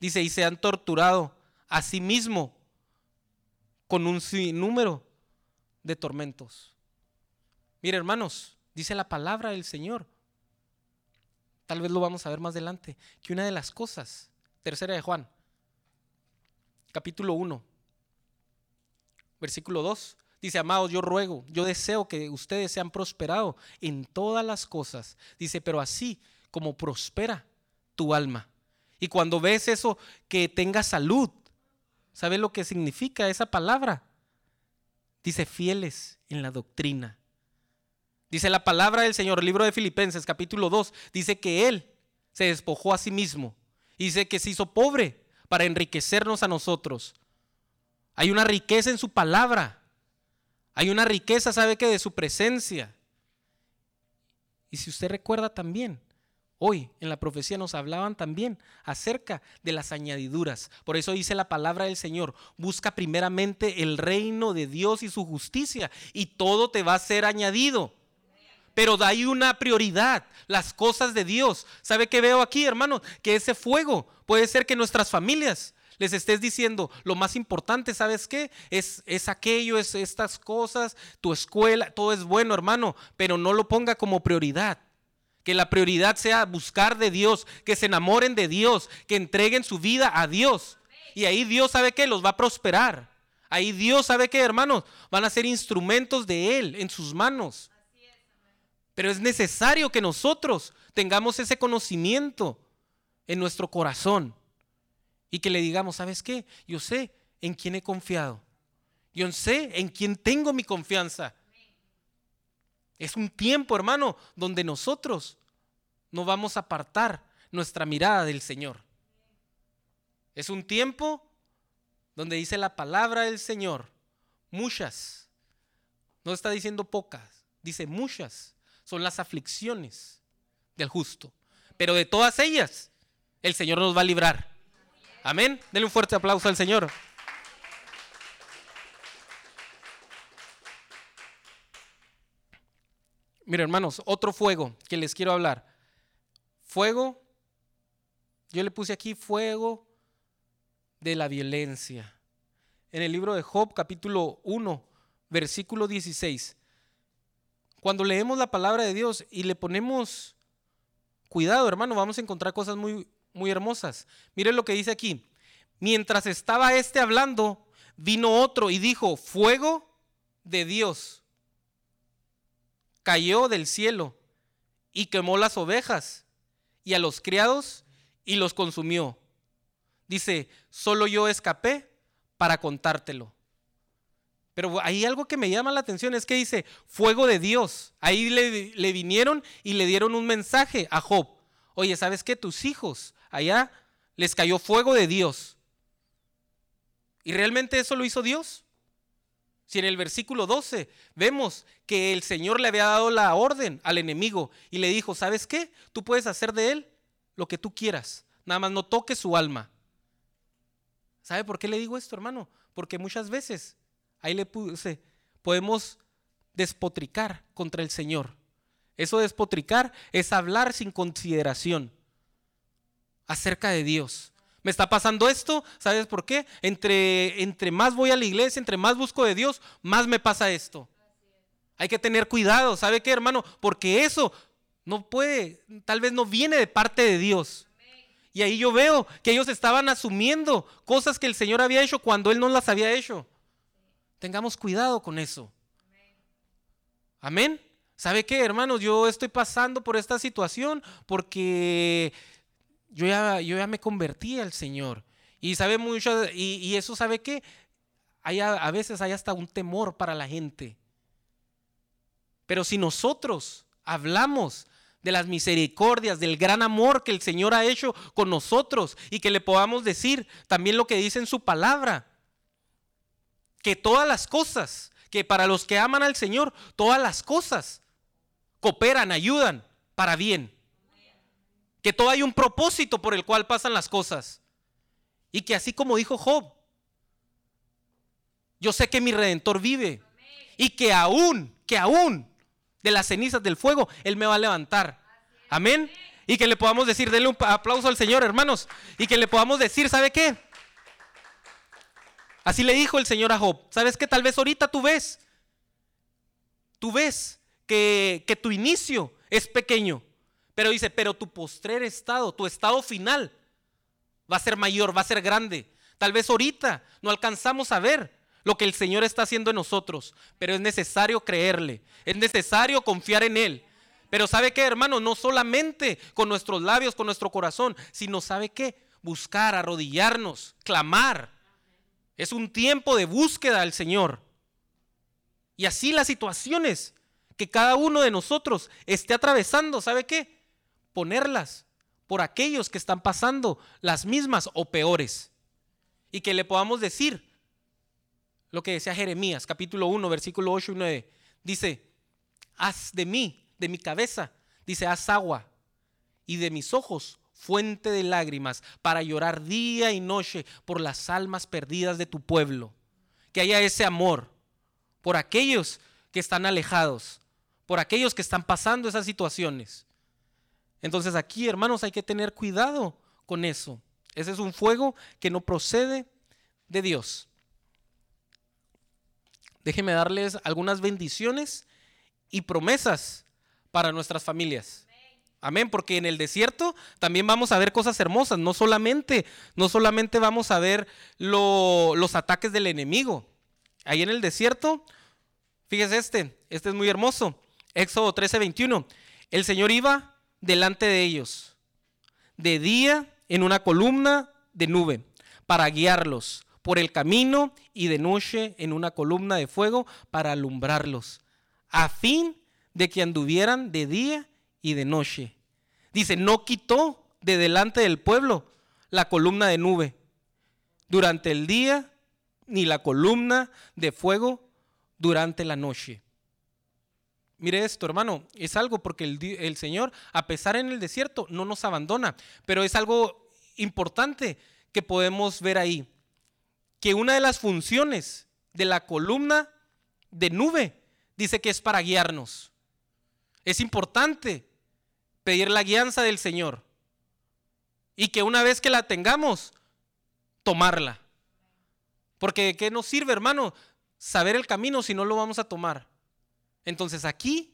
Dice, y se han torturado a sí mismo con un sinnúmero de tormentos. Mire, hermanos, dice la palabra del Señor. Tal vez lo vamos a ver más adelante. Que una de las cosas, tercera de Juan, capítulo 1, versículo 2, Dice, amados, yo ruego, yo deseo que ustedes sean prosperados en todas las cosas. Dice, pero así como prospera tu alma. Y cuando ves eso, que tenga salud. ¿Sabes lo que significa esa palabra? Dice, fieles en la doctrina. Dice la palabra del Señor, el libro de Filipenses, capítulo 2, dice que Él se despojó a sí mismo. Dice que se hizo pobre para enriquecernos a nosotros. Hay una riqueza en su palabra. Hay una riqueza, ¿sabe que De su presencia. Y si usted recuerda también, hoy en la profecía nos hablaban también acerca de las añadiduras. Por eso dice la palabra del Señor, busca primeramente el reino de Dios y su justicia y todo te va a ser añadido. Pero ahí una prioridad, las cosas de Dios. ¿Sabe qué veo aquí, hermano? Que ese fuego puede ser que nuestras familias les estés diciendo, lo más importante, ¿sabes qué? Es, es aquello, es estas cosas, tu escuela, todo es bueno, hermano, pero no lo ponga como prioridad. Que la prioridad sea buscar de Dios, que se enamoren de Dios, que entreguen su vida a Dios. Y ahí Dios sabe que los va a prosperar. Ahí Dios sabe que, hermanos, van a ser instrumentos de Él en sus manos. Pero es necesario que nosotros tengamos ese conocimiento en nuestro corazón. Y que le digamos, ¿sabes qué? Yo sé en quién he confiado. Yo sé en quién tengo mi confianza. Es un tiempo, hermano, donde nosotros no vamos a apartar nuestra mirada del Señor. Es un tiempo donde dice la palabra del Señor, muchas, no está diciendo pocas, dice muchas, son las aflicciones del justo. Pero de todas ellas, el Señor nos va a librar. Amén. Denle un fuerte aplauso al Señor. Mira, hermanos, otro fuego que les quiero hablar. Fuego, yo le puse aquí fuego de la violencia. En el libro de Job, capítulo 1, versículo 16. Cuando leemos la palabra de Dios y le ponemos cuidado, hermano, vamos a encontrar cosas muy, muy hermosas. Miren lo que dice aquí. Mientras estaba este hablando, vino otro y dijo, fuego de Dios cayó del cielo y quemó las ovejas y a los criados y los consumió. Dice, solo yo escapé para contártelo. Pero hay algo que me llama la atención, es que dice, fuego de Dios. Ahí le, le vinieron y le dieron un mensaje a Job. Oye, ¿sabes qué? Tus hijos allá les cayó fuego de Dios. ¿Y realmente eso lo hizo Dios? Si en el versículo 12 vemos que el Señor le había dado la orden al enemigo y le dijo, ¿sabes qué? Tú puedes hacer de él lo que tú quieras, nada más no toques su alma. ¿Sabe por qué le digo esto, hermano? Porque muchas veces ahí le puse, podemos despotricar contra el Señor. Eso despotricar es hablar sin consideración acerca de Dios. ¿Me está pasando esto? ¿Sabes por qué? Entre, entre más voy a la iglesia, entre más busco de Dios, más me pasa esto. Hay que tener cuidado, ¿sabe qué, hermano? Porque eso no puede, tal vez no viene de parte de Dios. Y ahí yo veo que ellos estaban asumiendo cosas que el Señor había hecho cuando Él no las había hecho. Tengamos cuidado con eso. Amén. ¿Sabe qué, hermanos? Yo estoy pasando por esta situación porque yo ya, yo ya me convertí al Señor. Y sabe mucho, y, eso sabe que hay a, veces hay hasta un temor para la gente. Pero si nosotros hablamos de las misericordias, del gran amor que el Señor ha hecho con nosotros y que le podamos decir también lo que dice en su palabra, que todas las cosas, que para los que aman al Señor, todas las cosas cooperan, ayudan para bien que todo hay un propósito por el cual pasan las cosas. Y que así como dijo Job, yo sé que mi redentor vive y que aún, que aún de las cenizas del fuego, Él me va a levantar. Amén. Y que le podamos decir, denle un aplauso al Señor, hermanos. Y que le podamos decir, ¿sabe qué? Así le dijo el Señor a Job. ¿Sabes qué? Tal vez ahorita tú ves, tú ves que, que tu inicio es pequeño. Pero dice, pero tu postrer estado, tu estado final va a ser mayor, va a ser grande. Tal vez ahorita no alcanzamos a ver lo que el Señor está haciendo en nosotros, pero es necesario creerle, es necesario confiar en Él. Pero ¿sabe qué, hermano? No solamente con nuestros labios, con nuestro corazón, sino ¿sabe qué? Buscar, arrodillarnos, clamar. Es un tiempo de búsqueda al Señor. Y así las situaciones que cada uno de nosotros esté atravesando, ¿sabe qué? Ponerlas por aquellos que están pasando las mismas o peores. Y que le podamos decir lo que decía Jeremías, capítulo 1, versículo 8 y 9. Dice, haz de mí, de mi cabeza, dice, haz agua y de mis ojos fuente de lágrimas para llorar día y noche por las almas perdidas de tu pueblo. Que haya ese amor por aquellos que están alejados, por aquellos que están pasando esas situaciones. Entonces aquí, hermanos, hay que tener cuidado con eso. Ese es un fuego que no procede de Dios. Déjenme darles algunas bendiciones y promesas para nuestras familias. Amén, porque en el desierto también vamos a ver cosas hermosas, no solamente, no solamente vamos a ver los ataques del enemigo. Ahí en el desierto, fíjese este, este es muy hermoso. Éxodo 13, 21. El Señor iba delante de ellos, de día en una columna de nube, para guiarlos por el camino y de noche en una columna de fuego para alumbrarlos, a fin de que anduvieran de día y de noche. Dice, no quitó de delante del pueblo la columna de nube durante el día, ni la columna de fuego durante la noche. Mire esto, hermano, es algo porque el, Señor, a pesar en el desierto, no nos abandona, pero es algo importante que podemos ver ahí, que una de las funciones de la columna de nube dice que es para guiarnos. Es importante pedir la guianza del Señor y que una vez que la tengamos, tomarla. Porque ¿de qué nos sirve, hermano? Saber el camino si no lo vamos a tomar. Entonces aquí,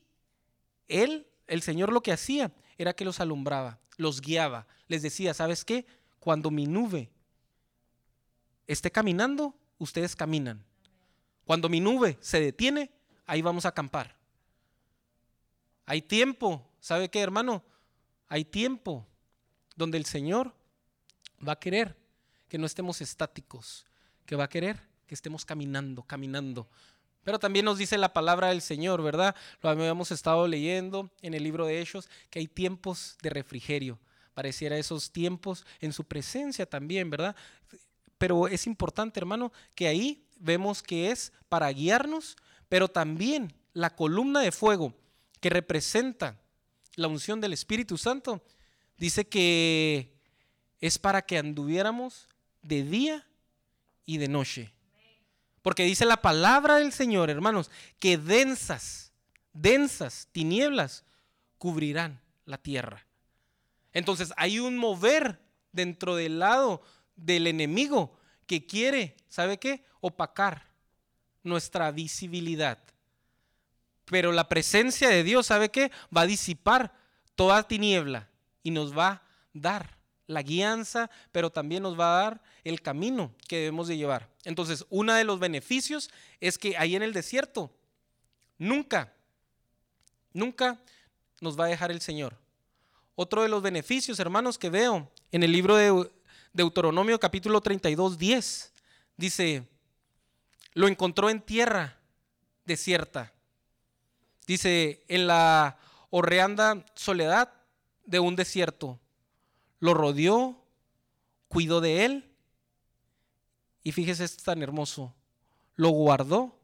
él, el Señor lo que hacía era que los alumbraba, los guiaba, les decía, ¿sabes qué? Cuando mi nube esté caminando, ustedes caminan. Cuando mi nube se detiene, ahí vamos a acampar. Hay tiempo, ¿sabe qué, hermano? Hay tiempo donde el Señor va a querer que no estemos estáticos, que va a querer que estemos caminando, caminando. Pero también nos dice la palabra del Señor, ¿verdad? Lo habíamos estado leyendo en el libro de Hechos, que hay tiempos de refrigerio. Pareciera esos tiempos en su presencia también, ¿verdad? Pero es importante, hermano, que ahí vemos que es para guiarnos, pero también la columna de fuego que representa la unción del Espíritu Santo, dice que es para que anduviéramos de día y de noche. Porque dice la palabra del Señor, hermanos, que densas, densas tinieblas cubrirán la tierra. Entonces hay un mover dentro del lado del enemigo que quiere, ¿sabe qué? Opacar nuestra visibilidad. Pero la presencia de Dios, ¿sabe qué? Va a disipar toda tiniebla y nos va a dar la guianza, pero también nos va a dar el camino que debemos de llevar. Entonces, uno de los beneficios es que ahí en el desierto, nunca, nunca nos va a dejar el Señor. Otro de los beneficios, hermanos, que veo en el libro de Deuteronomio capítulo 32, 10, dice, lo encontró en tierra desierta. Dice, en la horreanda soledad de un desierto lo rodeó, cuidó de él. Y fíjese, es tan hermoso. Lo guardó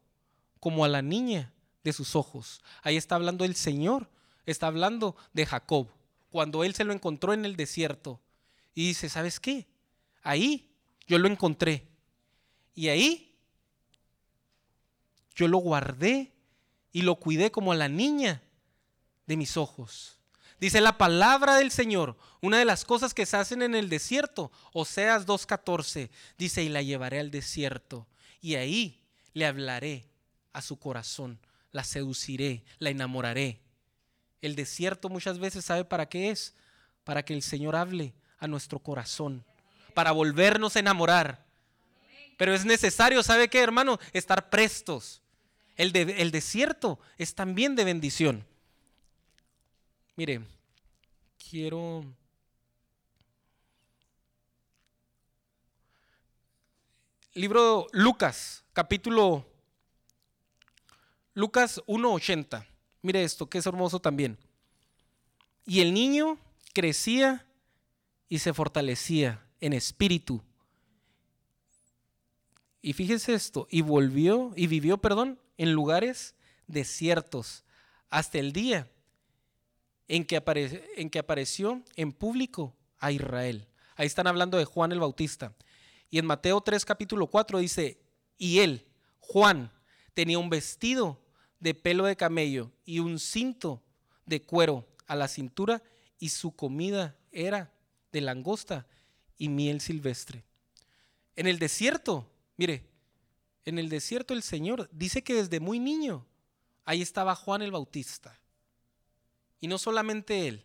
como a la niña de sus ojos. Ahí está hablando el Señor, está hablando de Jacob, cuando él se lo encontró en el desierto. Y dice, ¿sabes qué? Ahí yo lo encontré. Y ahí yo lo guardé y lo cuidé como a la niña de mis ojos. Dice la palabra del Señor, una de las cosas que se hacen en el desierto, Oseas 2.14, dice, y la llevaré al desierto, y ahí le hablaré a su corazón, la seduciré, la enamoraré. El desierto muchas veces sabe para qué es, para que el Señor hable a nuestro corazón, para volvernos a enamorar. Pero es necesario, ¿sabe qué, hermano? Estar prestos. El, el desierto es también de bendición. Mire, quiero... Libro Lucas, capítulo Lucas 1.80. Mire esto, que es hermoso también. Y el niño crecía y se fortalecía en espíritu. Y fíjese esto, y volvió y vivió, perdón, en lugares desiertos hasta el día en que, en que apareció en público a Israel. Ahí están hablando de Juan el Bautista. Y en Mateo 3 capítulo 4 dice, y él, Juan, tenía un vestido de pelo de camello y un cinto de cuero a la cintura y su comida era de langosta y miel silvestre. En el desierto, mire, en el desierto el Señor dice que desde muy niño ahí estaba Juan el Bautista. Y no solamente él,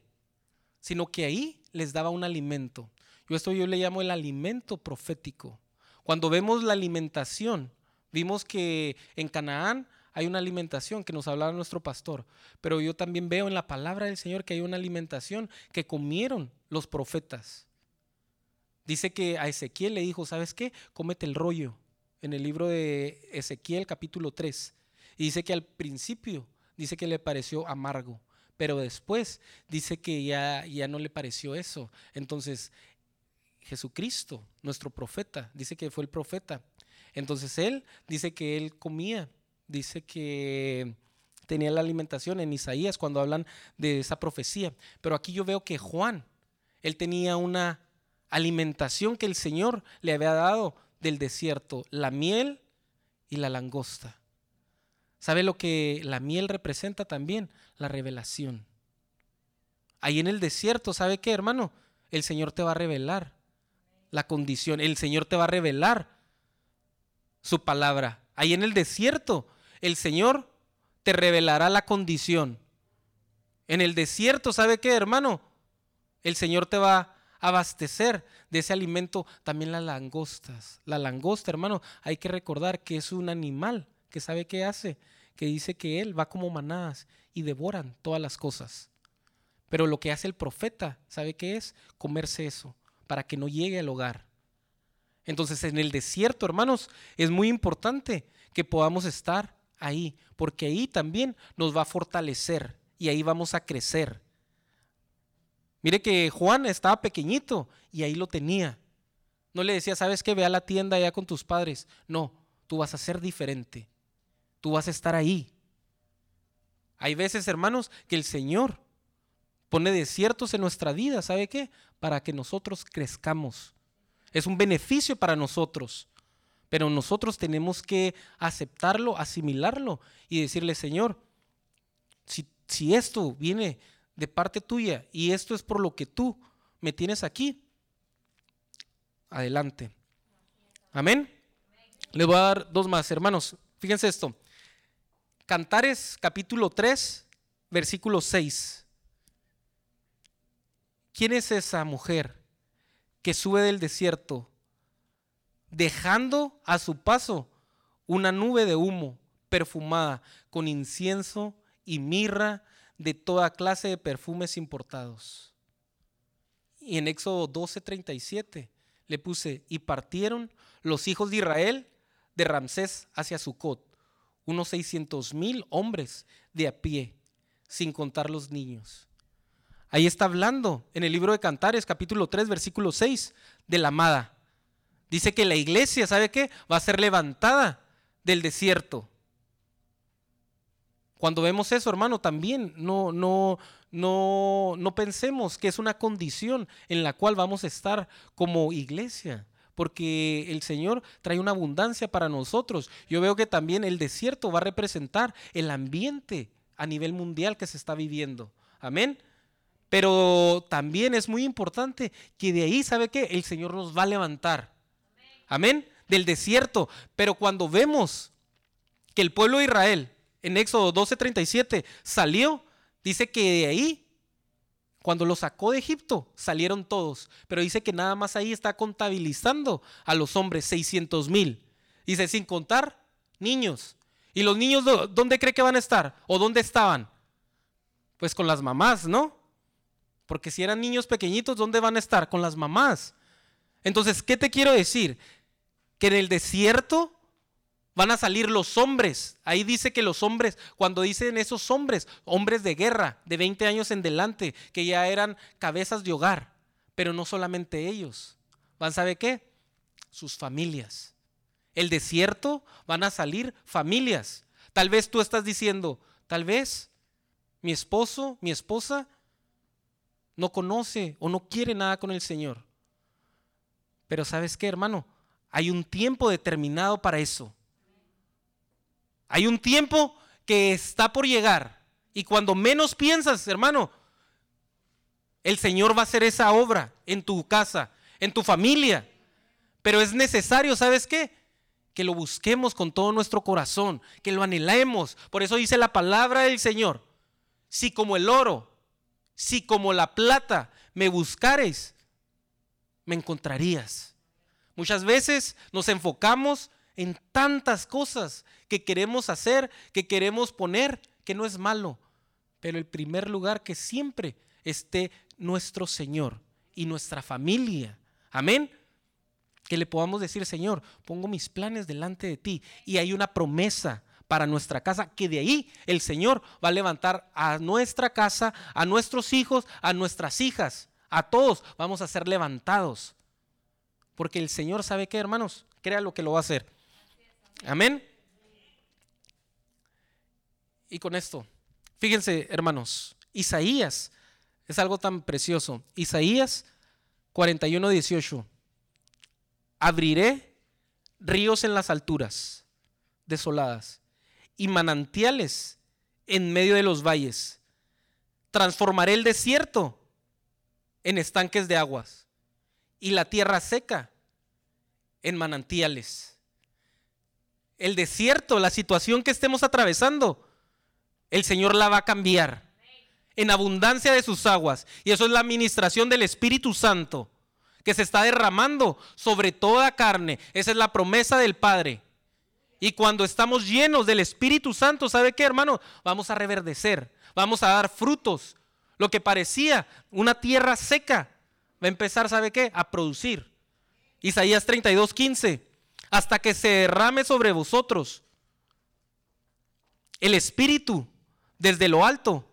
sino que ahí les daba un alimento. Yo esto yo le llamo el alimento profético. Cuando vemos la alimentación, vimos que en Canaán hay una alimentación que nos hablaba nuestro pastor, pero yo también veo en la palabra del Señor que hay una alimentación que comieron los profetas. Dice que a Ezequiel le dijo, ¿sabes qué? Cómete el rollo en el libro de Ezequiel capítulo 3. Y dice que al principio dice que le pareció amargo, pero después dice que ya, ya no le pareció eso. Entonces, Jesucristo, nuestro profeta, dice que fue el profeta. Entonces él dice que él comía dice que tenía la alimentación en Isaías cuando hablan de esa profecía. Pero aquí yo veo que Juan, él tenía una alimentación que el Señor le había dado del desierto, la miel y la langosta. ¿Sabe lo que la miel representa también? La revelación. Ahí en el desierto, ¿sabe qué, hermano? El Señor te va a revelar la condición, el Señor te va a revelar su palabra. Ahí en el desierto el Señor te revelará la condición. En el desierto, ¿sabe qué, hermano? El Señor te va abastecer de ese alimento también las langostas. La langosta, hermano, hay que recordar que es un animal que sabe qué hace, que dice que él va como manadas y devoran todas las cosas. Pero lo que hace el profeta, ¿sabe qué es? Comerse eso, para que no llegue al hogar. Entonces en el desierto, hermanos, es muy importante que podamos estar ahí, porque ahí también nos va a fortalecer y ahí vamos a crecer. Mire que Juan estaba pequeñito y ahí lo tenía. No le decía, ¿sabes qué? Ve a la tienda allá con tus padres. No, tú vas a ser diferente. Tú vas a estar ahí. Hay veces, hermanos, que el Señor pone desiertos en nuestra vida, ¿sabe qué? Para que nosotros crezcamos. Es un beneficio para nosotros. Pero nosotros tenemos que aceptarlo, asimilarlo y decirle, Señor, si, si esto viene de parte tuya y esto es por lo que tú me tienes aquí, adelante. Amén. Les voy a dar dos más, hermanos. Fíjense esto. Cantares capítulo 3, versículo 6. ¿Quién es esa mujer que sube del desierto dejando a su paso una nube de humo perfumada con incienso y mirra de toda clase de perfumes importados. Y en Éxodo 12:37 le puse, y partieron los hijos de Israel de Ramsés hacia Sucot, unos 600 mil hombres de a pie, sin contar los niños. Ahí está hablando en el libro de Cantares, capítulo 3, versículo 6, de la amada. Dice que la iglesia, ¿sabe qué? Va a ser levantada del desierto. Cuando vemos eso, hermano, también no, no, no, no pensemos que es una condición en la cual vamos a estar como iglesia, porque el Señor trae una abundancia para nosotros. Yo veo que también el desierto va a representar el ambiente a nivel mundial que se está viviendo. Amén. Pero también es muy importante que de ahí, ¿sabe qué? El Señor nos va a levantar. Amén. Del desierto. Pero cuando vemos que el pueblo de Israel en Éxodo 12:37 salió, dice que de ahí, cuando lo sacó de Egipto, salieron todos. Pero dice que nada más ahí está contabilizando a los hombres 600 mil. Dice, sin contar niños. ¿Y los niños dónde cree que van a estar? ¿O dónde estaban? Pues con las mamás, ¿no? Porque si eran niños pequeñitos, ¿dónde van a estar? Con las mamás. Entonces, ¿qué te quiero decir? Que en el desierto van a salir los hombres. Ahí dice que los hombres, cuando dicen esos hombres, hombres de guerra, de 20 años en delante, que ya eran cabezas de hogar, pero no solamente ellos. ¿Van a saber qué? Sus familias. El desierto van a salir familias. Tal vez tú estás diciendo, tal vez mi esposo, mi esposa, no conoce o no quiere nada con el Señor. Pero sabes qué, hermano, hay un tiempo determinado para eso. Hay un tiempo que está por llegar. Y cuando menos piensas, hermano, el Señor va a hacer esa obra en tu casa, en tu familia. Pero es necesario, ¿sabes qué? Que lo busquemos con todo nuestro corazón, que lo anhelemos. Por eso dice la palabra del Señor. Si como el oro, si como la plata me buscares, me encontrarías. Muchas veces nos enfocamos en tantas cosas que queremos hacer, que queremos poner, que no es malo. Pero el primer lugar que siempre esté nuestro Señor y nuestra familia. Amén. Que le podamos decir, Señor, pongo mis planes delante de ti. Y hay una promesa para nuestra casa, que de ahí el Señor va a levantar a nuestra casa, a nuestros hijos, a nuestras hijas, a todos vamos a ser levantados. Porque el Señor sabe que, hermanos, crea lo que lo va a hacer. Amén. Y con esto, fíjense, hermanos, Isaías es algo tan precioso. Isaías 41, 18. Abriré ríos en las alturas desoladas y manantiales en medio de los valles. Transformaré el desierto en estanques de aguas y la tierra seca en manantiales. El desierto, la situación que estemos atravesando, el Señor la va a cambiar en abundancia de sus aguas. Y eso es la administración del Espíritu Santo que se está derramando sobre toda carne. Esa es la promesa del Padre. Y cuando estamos llenos del Espíritu Santo, ¿sabe qué, hermano? Vamos a reverdecer, vamos a dar frutos. Lo que parecía una tierra seca va a empezar, ¿sabe qué? A producir. Isaías 32, 15. Hasta que se derrame sobre vosotros el Espíritu desde lo alto,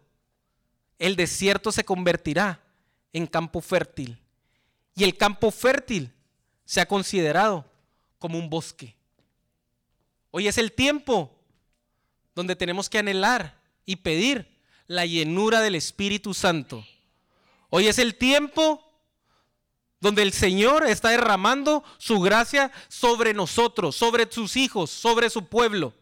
el desierto se convertirá en campo fértil. Y el campo fértil se ha considerado como un bosque. Hoy es el tiempo donde tenemos que anhelar y pedir la llenura del Espíritu Santo. Hoy es el tiempo donde el Señor está derramando su gracia sobre nosotros, sobre sus hijos, sobre su pueblo.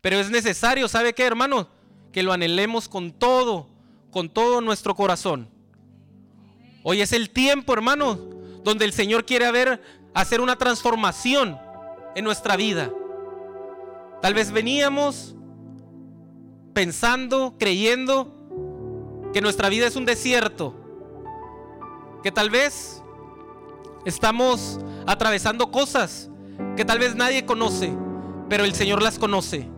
Pero es necesario, ¿sabe qué, hermano? Que lo anhelemos con todo, con todo nuestro corazón. Hoy es el tiempo, hermano, donde el Señor quiere hacer una transformación en nuestra vida. Tal vez veníamos pensando, creyendo que nuestra vida es un desierto, que tal vez estamos atravesando cosas que tal vez nadie conoce, pero el Señor las conoce.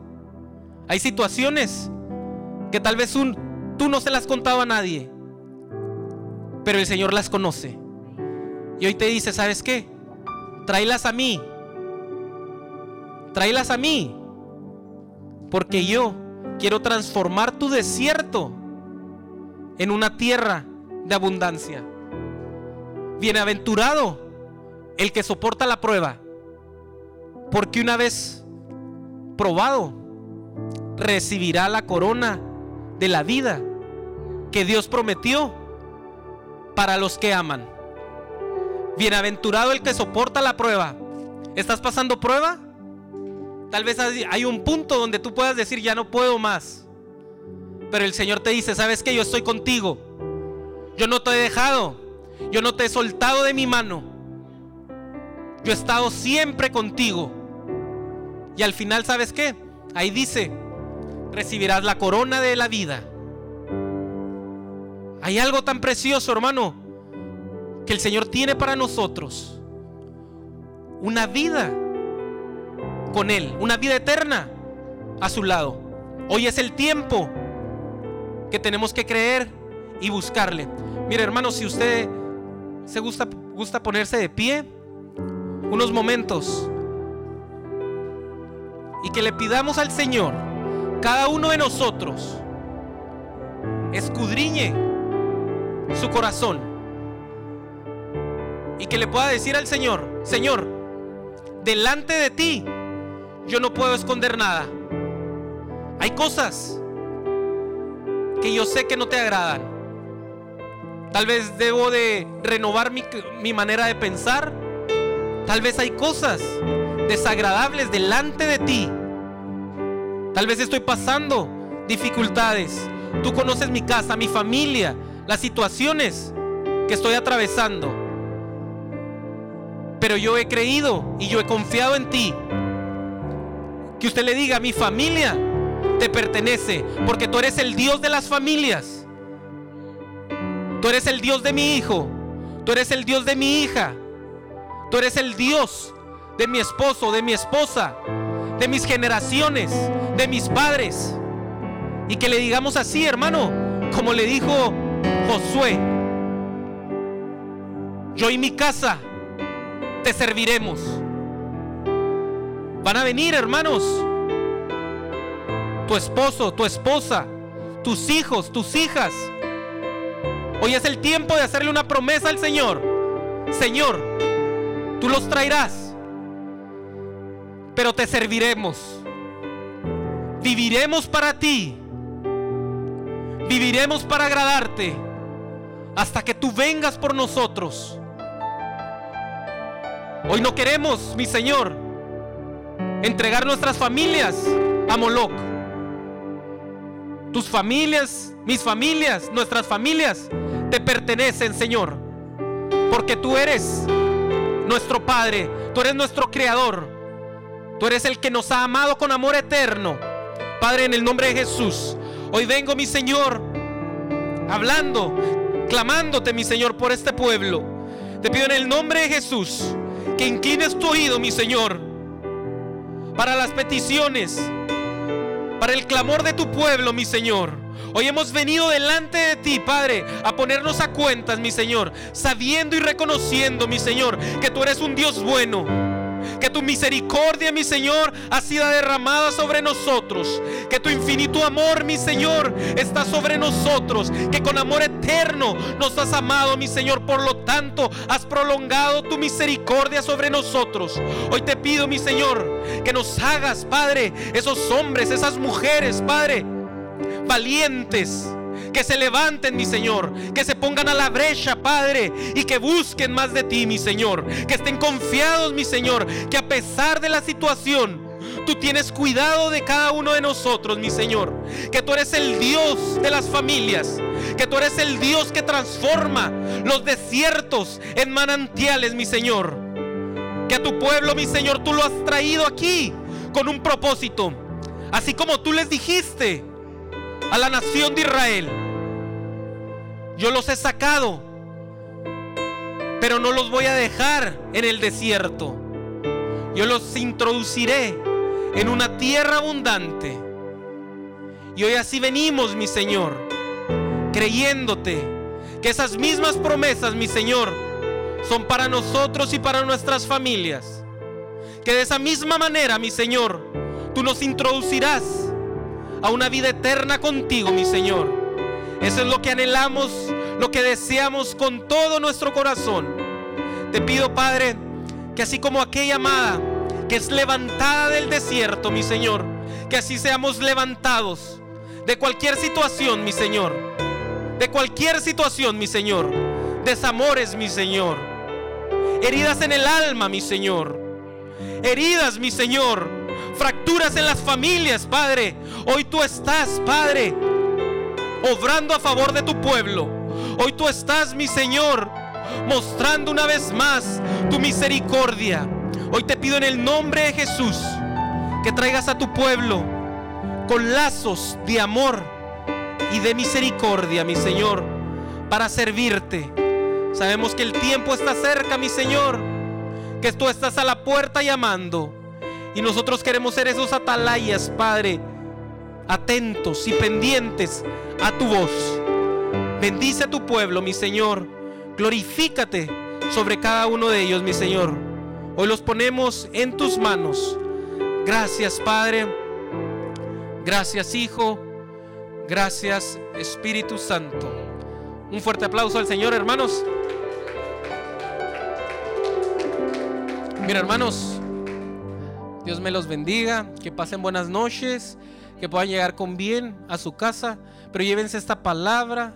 Hay situaciones que tal vez tú no se las contado a nadie, pero el Señor las conoce. Y hoy te dice, ¿sabes qué? Tráelas a mí. Tráelas a mí. Porque yo quiero transformar tu desierto en una tierra de abundancia. Bienaventurado el que soporta la prueba. Porque una vez probado, recibirá la corona de la vida que Dios prometió para los que aman. Bienaventurado el que soporta la prueba. ¿Estás pasando prueba? Tal vez hay un punto donde tú puedas decir, ya no puedo más. Pero el Señor te dice, ¿sabes que Yo estoy contigo. Yo no te he dejado. Yo no te he soltado de mi mano. Yo he estado siempre contigo. Y al final, ¿sabes qué? Ahí dice, recibirás la corona de la vida. Hay algo tan precioso, hermano, que el Señor tiene para nosotros. Una vida con Él, una vida eterna a su lado. Hoy es el tiempo que tenemos que creer y buscarle. Mire hermano, si usted se gusta, gusta ponerse de pie unos momentos y que le pidamos al Señor, cada uno de nosotros, escudriñe su corazón y que le pueda decir al Señor, Señor, delante de ti yo no puedo esconder nada. Hay cosas que yo sé que no te agradan. Tal vez debo de renovar mi, mi manera de pensar. Tal vez hay cosas desagradables delante de ti. Tal vez estoy pasando dificultades. Tú conoces mi casa, mi familia, las situaciones que estoy atravesando. Pero yo he creído y yo he confiado en ti. Que usted le diga, mi familia te pertenece, porque tú eres el Dios de las familias. Tú eres el Dios de mi hijo. Tú eres el Dios de mi hija. Tú eres el Dios de mi esposo, de mi esposa, de mis generaciones, de mis padres. Y que le digamos así, hermano, como le dijo Josué, yo y mi casa te serviremos. Van a venir, hermanos, tu esposo, tu esposa, tus hijos, tus hijas. Hoy es el tiempo de hacerle una promesa al Señor. Señor, tú los traerás, pero te serviremos. Viviremos para ti. Viviremos para agradarte hasta que tú vengas por nosotros. Hoy no queremos, mi Señor, entregar nuestras familias a Moloch. Tus familias, mis familias, nuestras familias te pertenecen, Señor. Porque tú eres nuestro Padre, tú eres nuestro Creador. Tú eres el que nos ha amado con amor eterno. Padre, en el nombre de Jesús, hoy vengo, mi Señor, hablando, clamándote, mi Señor, por este pueblo. Te pido en el nombre de Jesús que inclines tu oído, mi Señor, para las peticiones, para el clamor de tu pueblo, mi Señor. Hoy hemos venido delante de ti, Padre, a ponernos a cuentas, mi Señor, sabiendo y reconociendo, mi Señor, que tú eres un Dios bueno que tu misericordia, mi Señor, ha sido derramada sobre nosotros. Que tu infinito amor, mi Señor, está sobre nosotros. Que con amor eterno nos has amado, mi Señor. Por lo tanto, has prolongado tu misericordia sobre nosotros. Hoy te pido, mi Señor, que nos hagas, Padre, esos hombres, esas mujeres, Padre, valientes que se levanten, mi Señor, que se pongan a la brecha, Padre, y que busquen más de ti, mi Señor, que estén confiados, mi Señor, que a pesar de la situación, Tú tienes cuidado de cada uno de nosotros, mi Señor. Que tú eres el Dios de las familias. Que tú eres el Dios que transforma los desiertos en manantiales, mi Señor. Que a tu pueblo, mi Señor, tú lo has traído aquí con un propósito. Así como tú les dijiste a la nación de Israel. Yo los he sacado, pero no los voy a dejar en el desierto. Yo los introduciré en una tierra abundante. Y hoy así venimos, mi Señor, creyéndote que esas mismas promesas, mi Señor, son para nosotros y para nuestras familias. Que de esa misma manera, mi Señor, tú nos introducirás a una vida eterna contigo, mi Señor. Eso es lo que anhelamos, lo que deseamos con todo nuestro corazón. Te pido, Padre, que así como aquella amada que es levantada del desierto, mi Señor, que así seamos levantados de cualquier situación, mi Señor. De cualquier situación, mi Señor. Desamores, mi Señor. Heridas en el alma, mi Señor. Heridas, mi Señor fracturas en las familias, Padre. Hoy tú estás, Padre, obrando a favor de tu pueblo. Hoy tú estás, mi Señor, mostrando una vez más tu misericordia. Hoy te pido en el nombre de Jesús que traigas a tu pueblo con lazos de amor y de misericordia, mi Señor, para servirte. Sabemos que el tiempo está cerca, mi Señor, que tú estás a la puerta llamando Y nosotros queremos ser esos atalayas, Padre, atentos y pendientes a tu voz. Bendice a tu pueblo, mi Señor. Glorifícate sobre cada uno de ellos, mi Señor. Hoy los ponemos en tus manos. Gracias, Padre. Gracias, Hijo. Gracias, Espíritu Santo. Un fuerte aplauso al Señor, hermanos. Mira, hermanos, Dios me los bendiga, que pasen buenas noches, que puedan llegar con bien a su casa, pero llévense esta palabra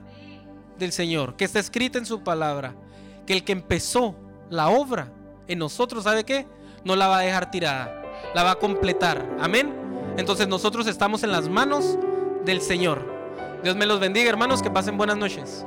del Señor, que está escrita en su palabra, que el que empezó la obra en nosotros, ¿sabe qué? No la va a dejar tirada, la va a completar. Amén. Entonces nosotros estamos en las manos del Señor. Dios me los bendiga, hermanos, que pasen buenas noches.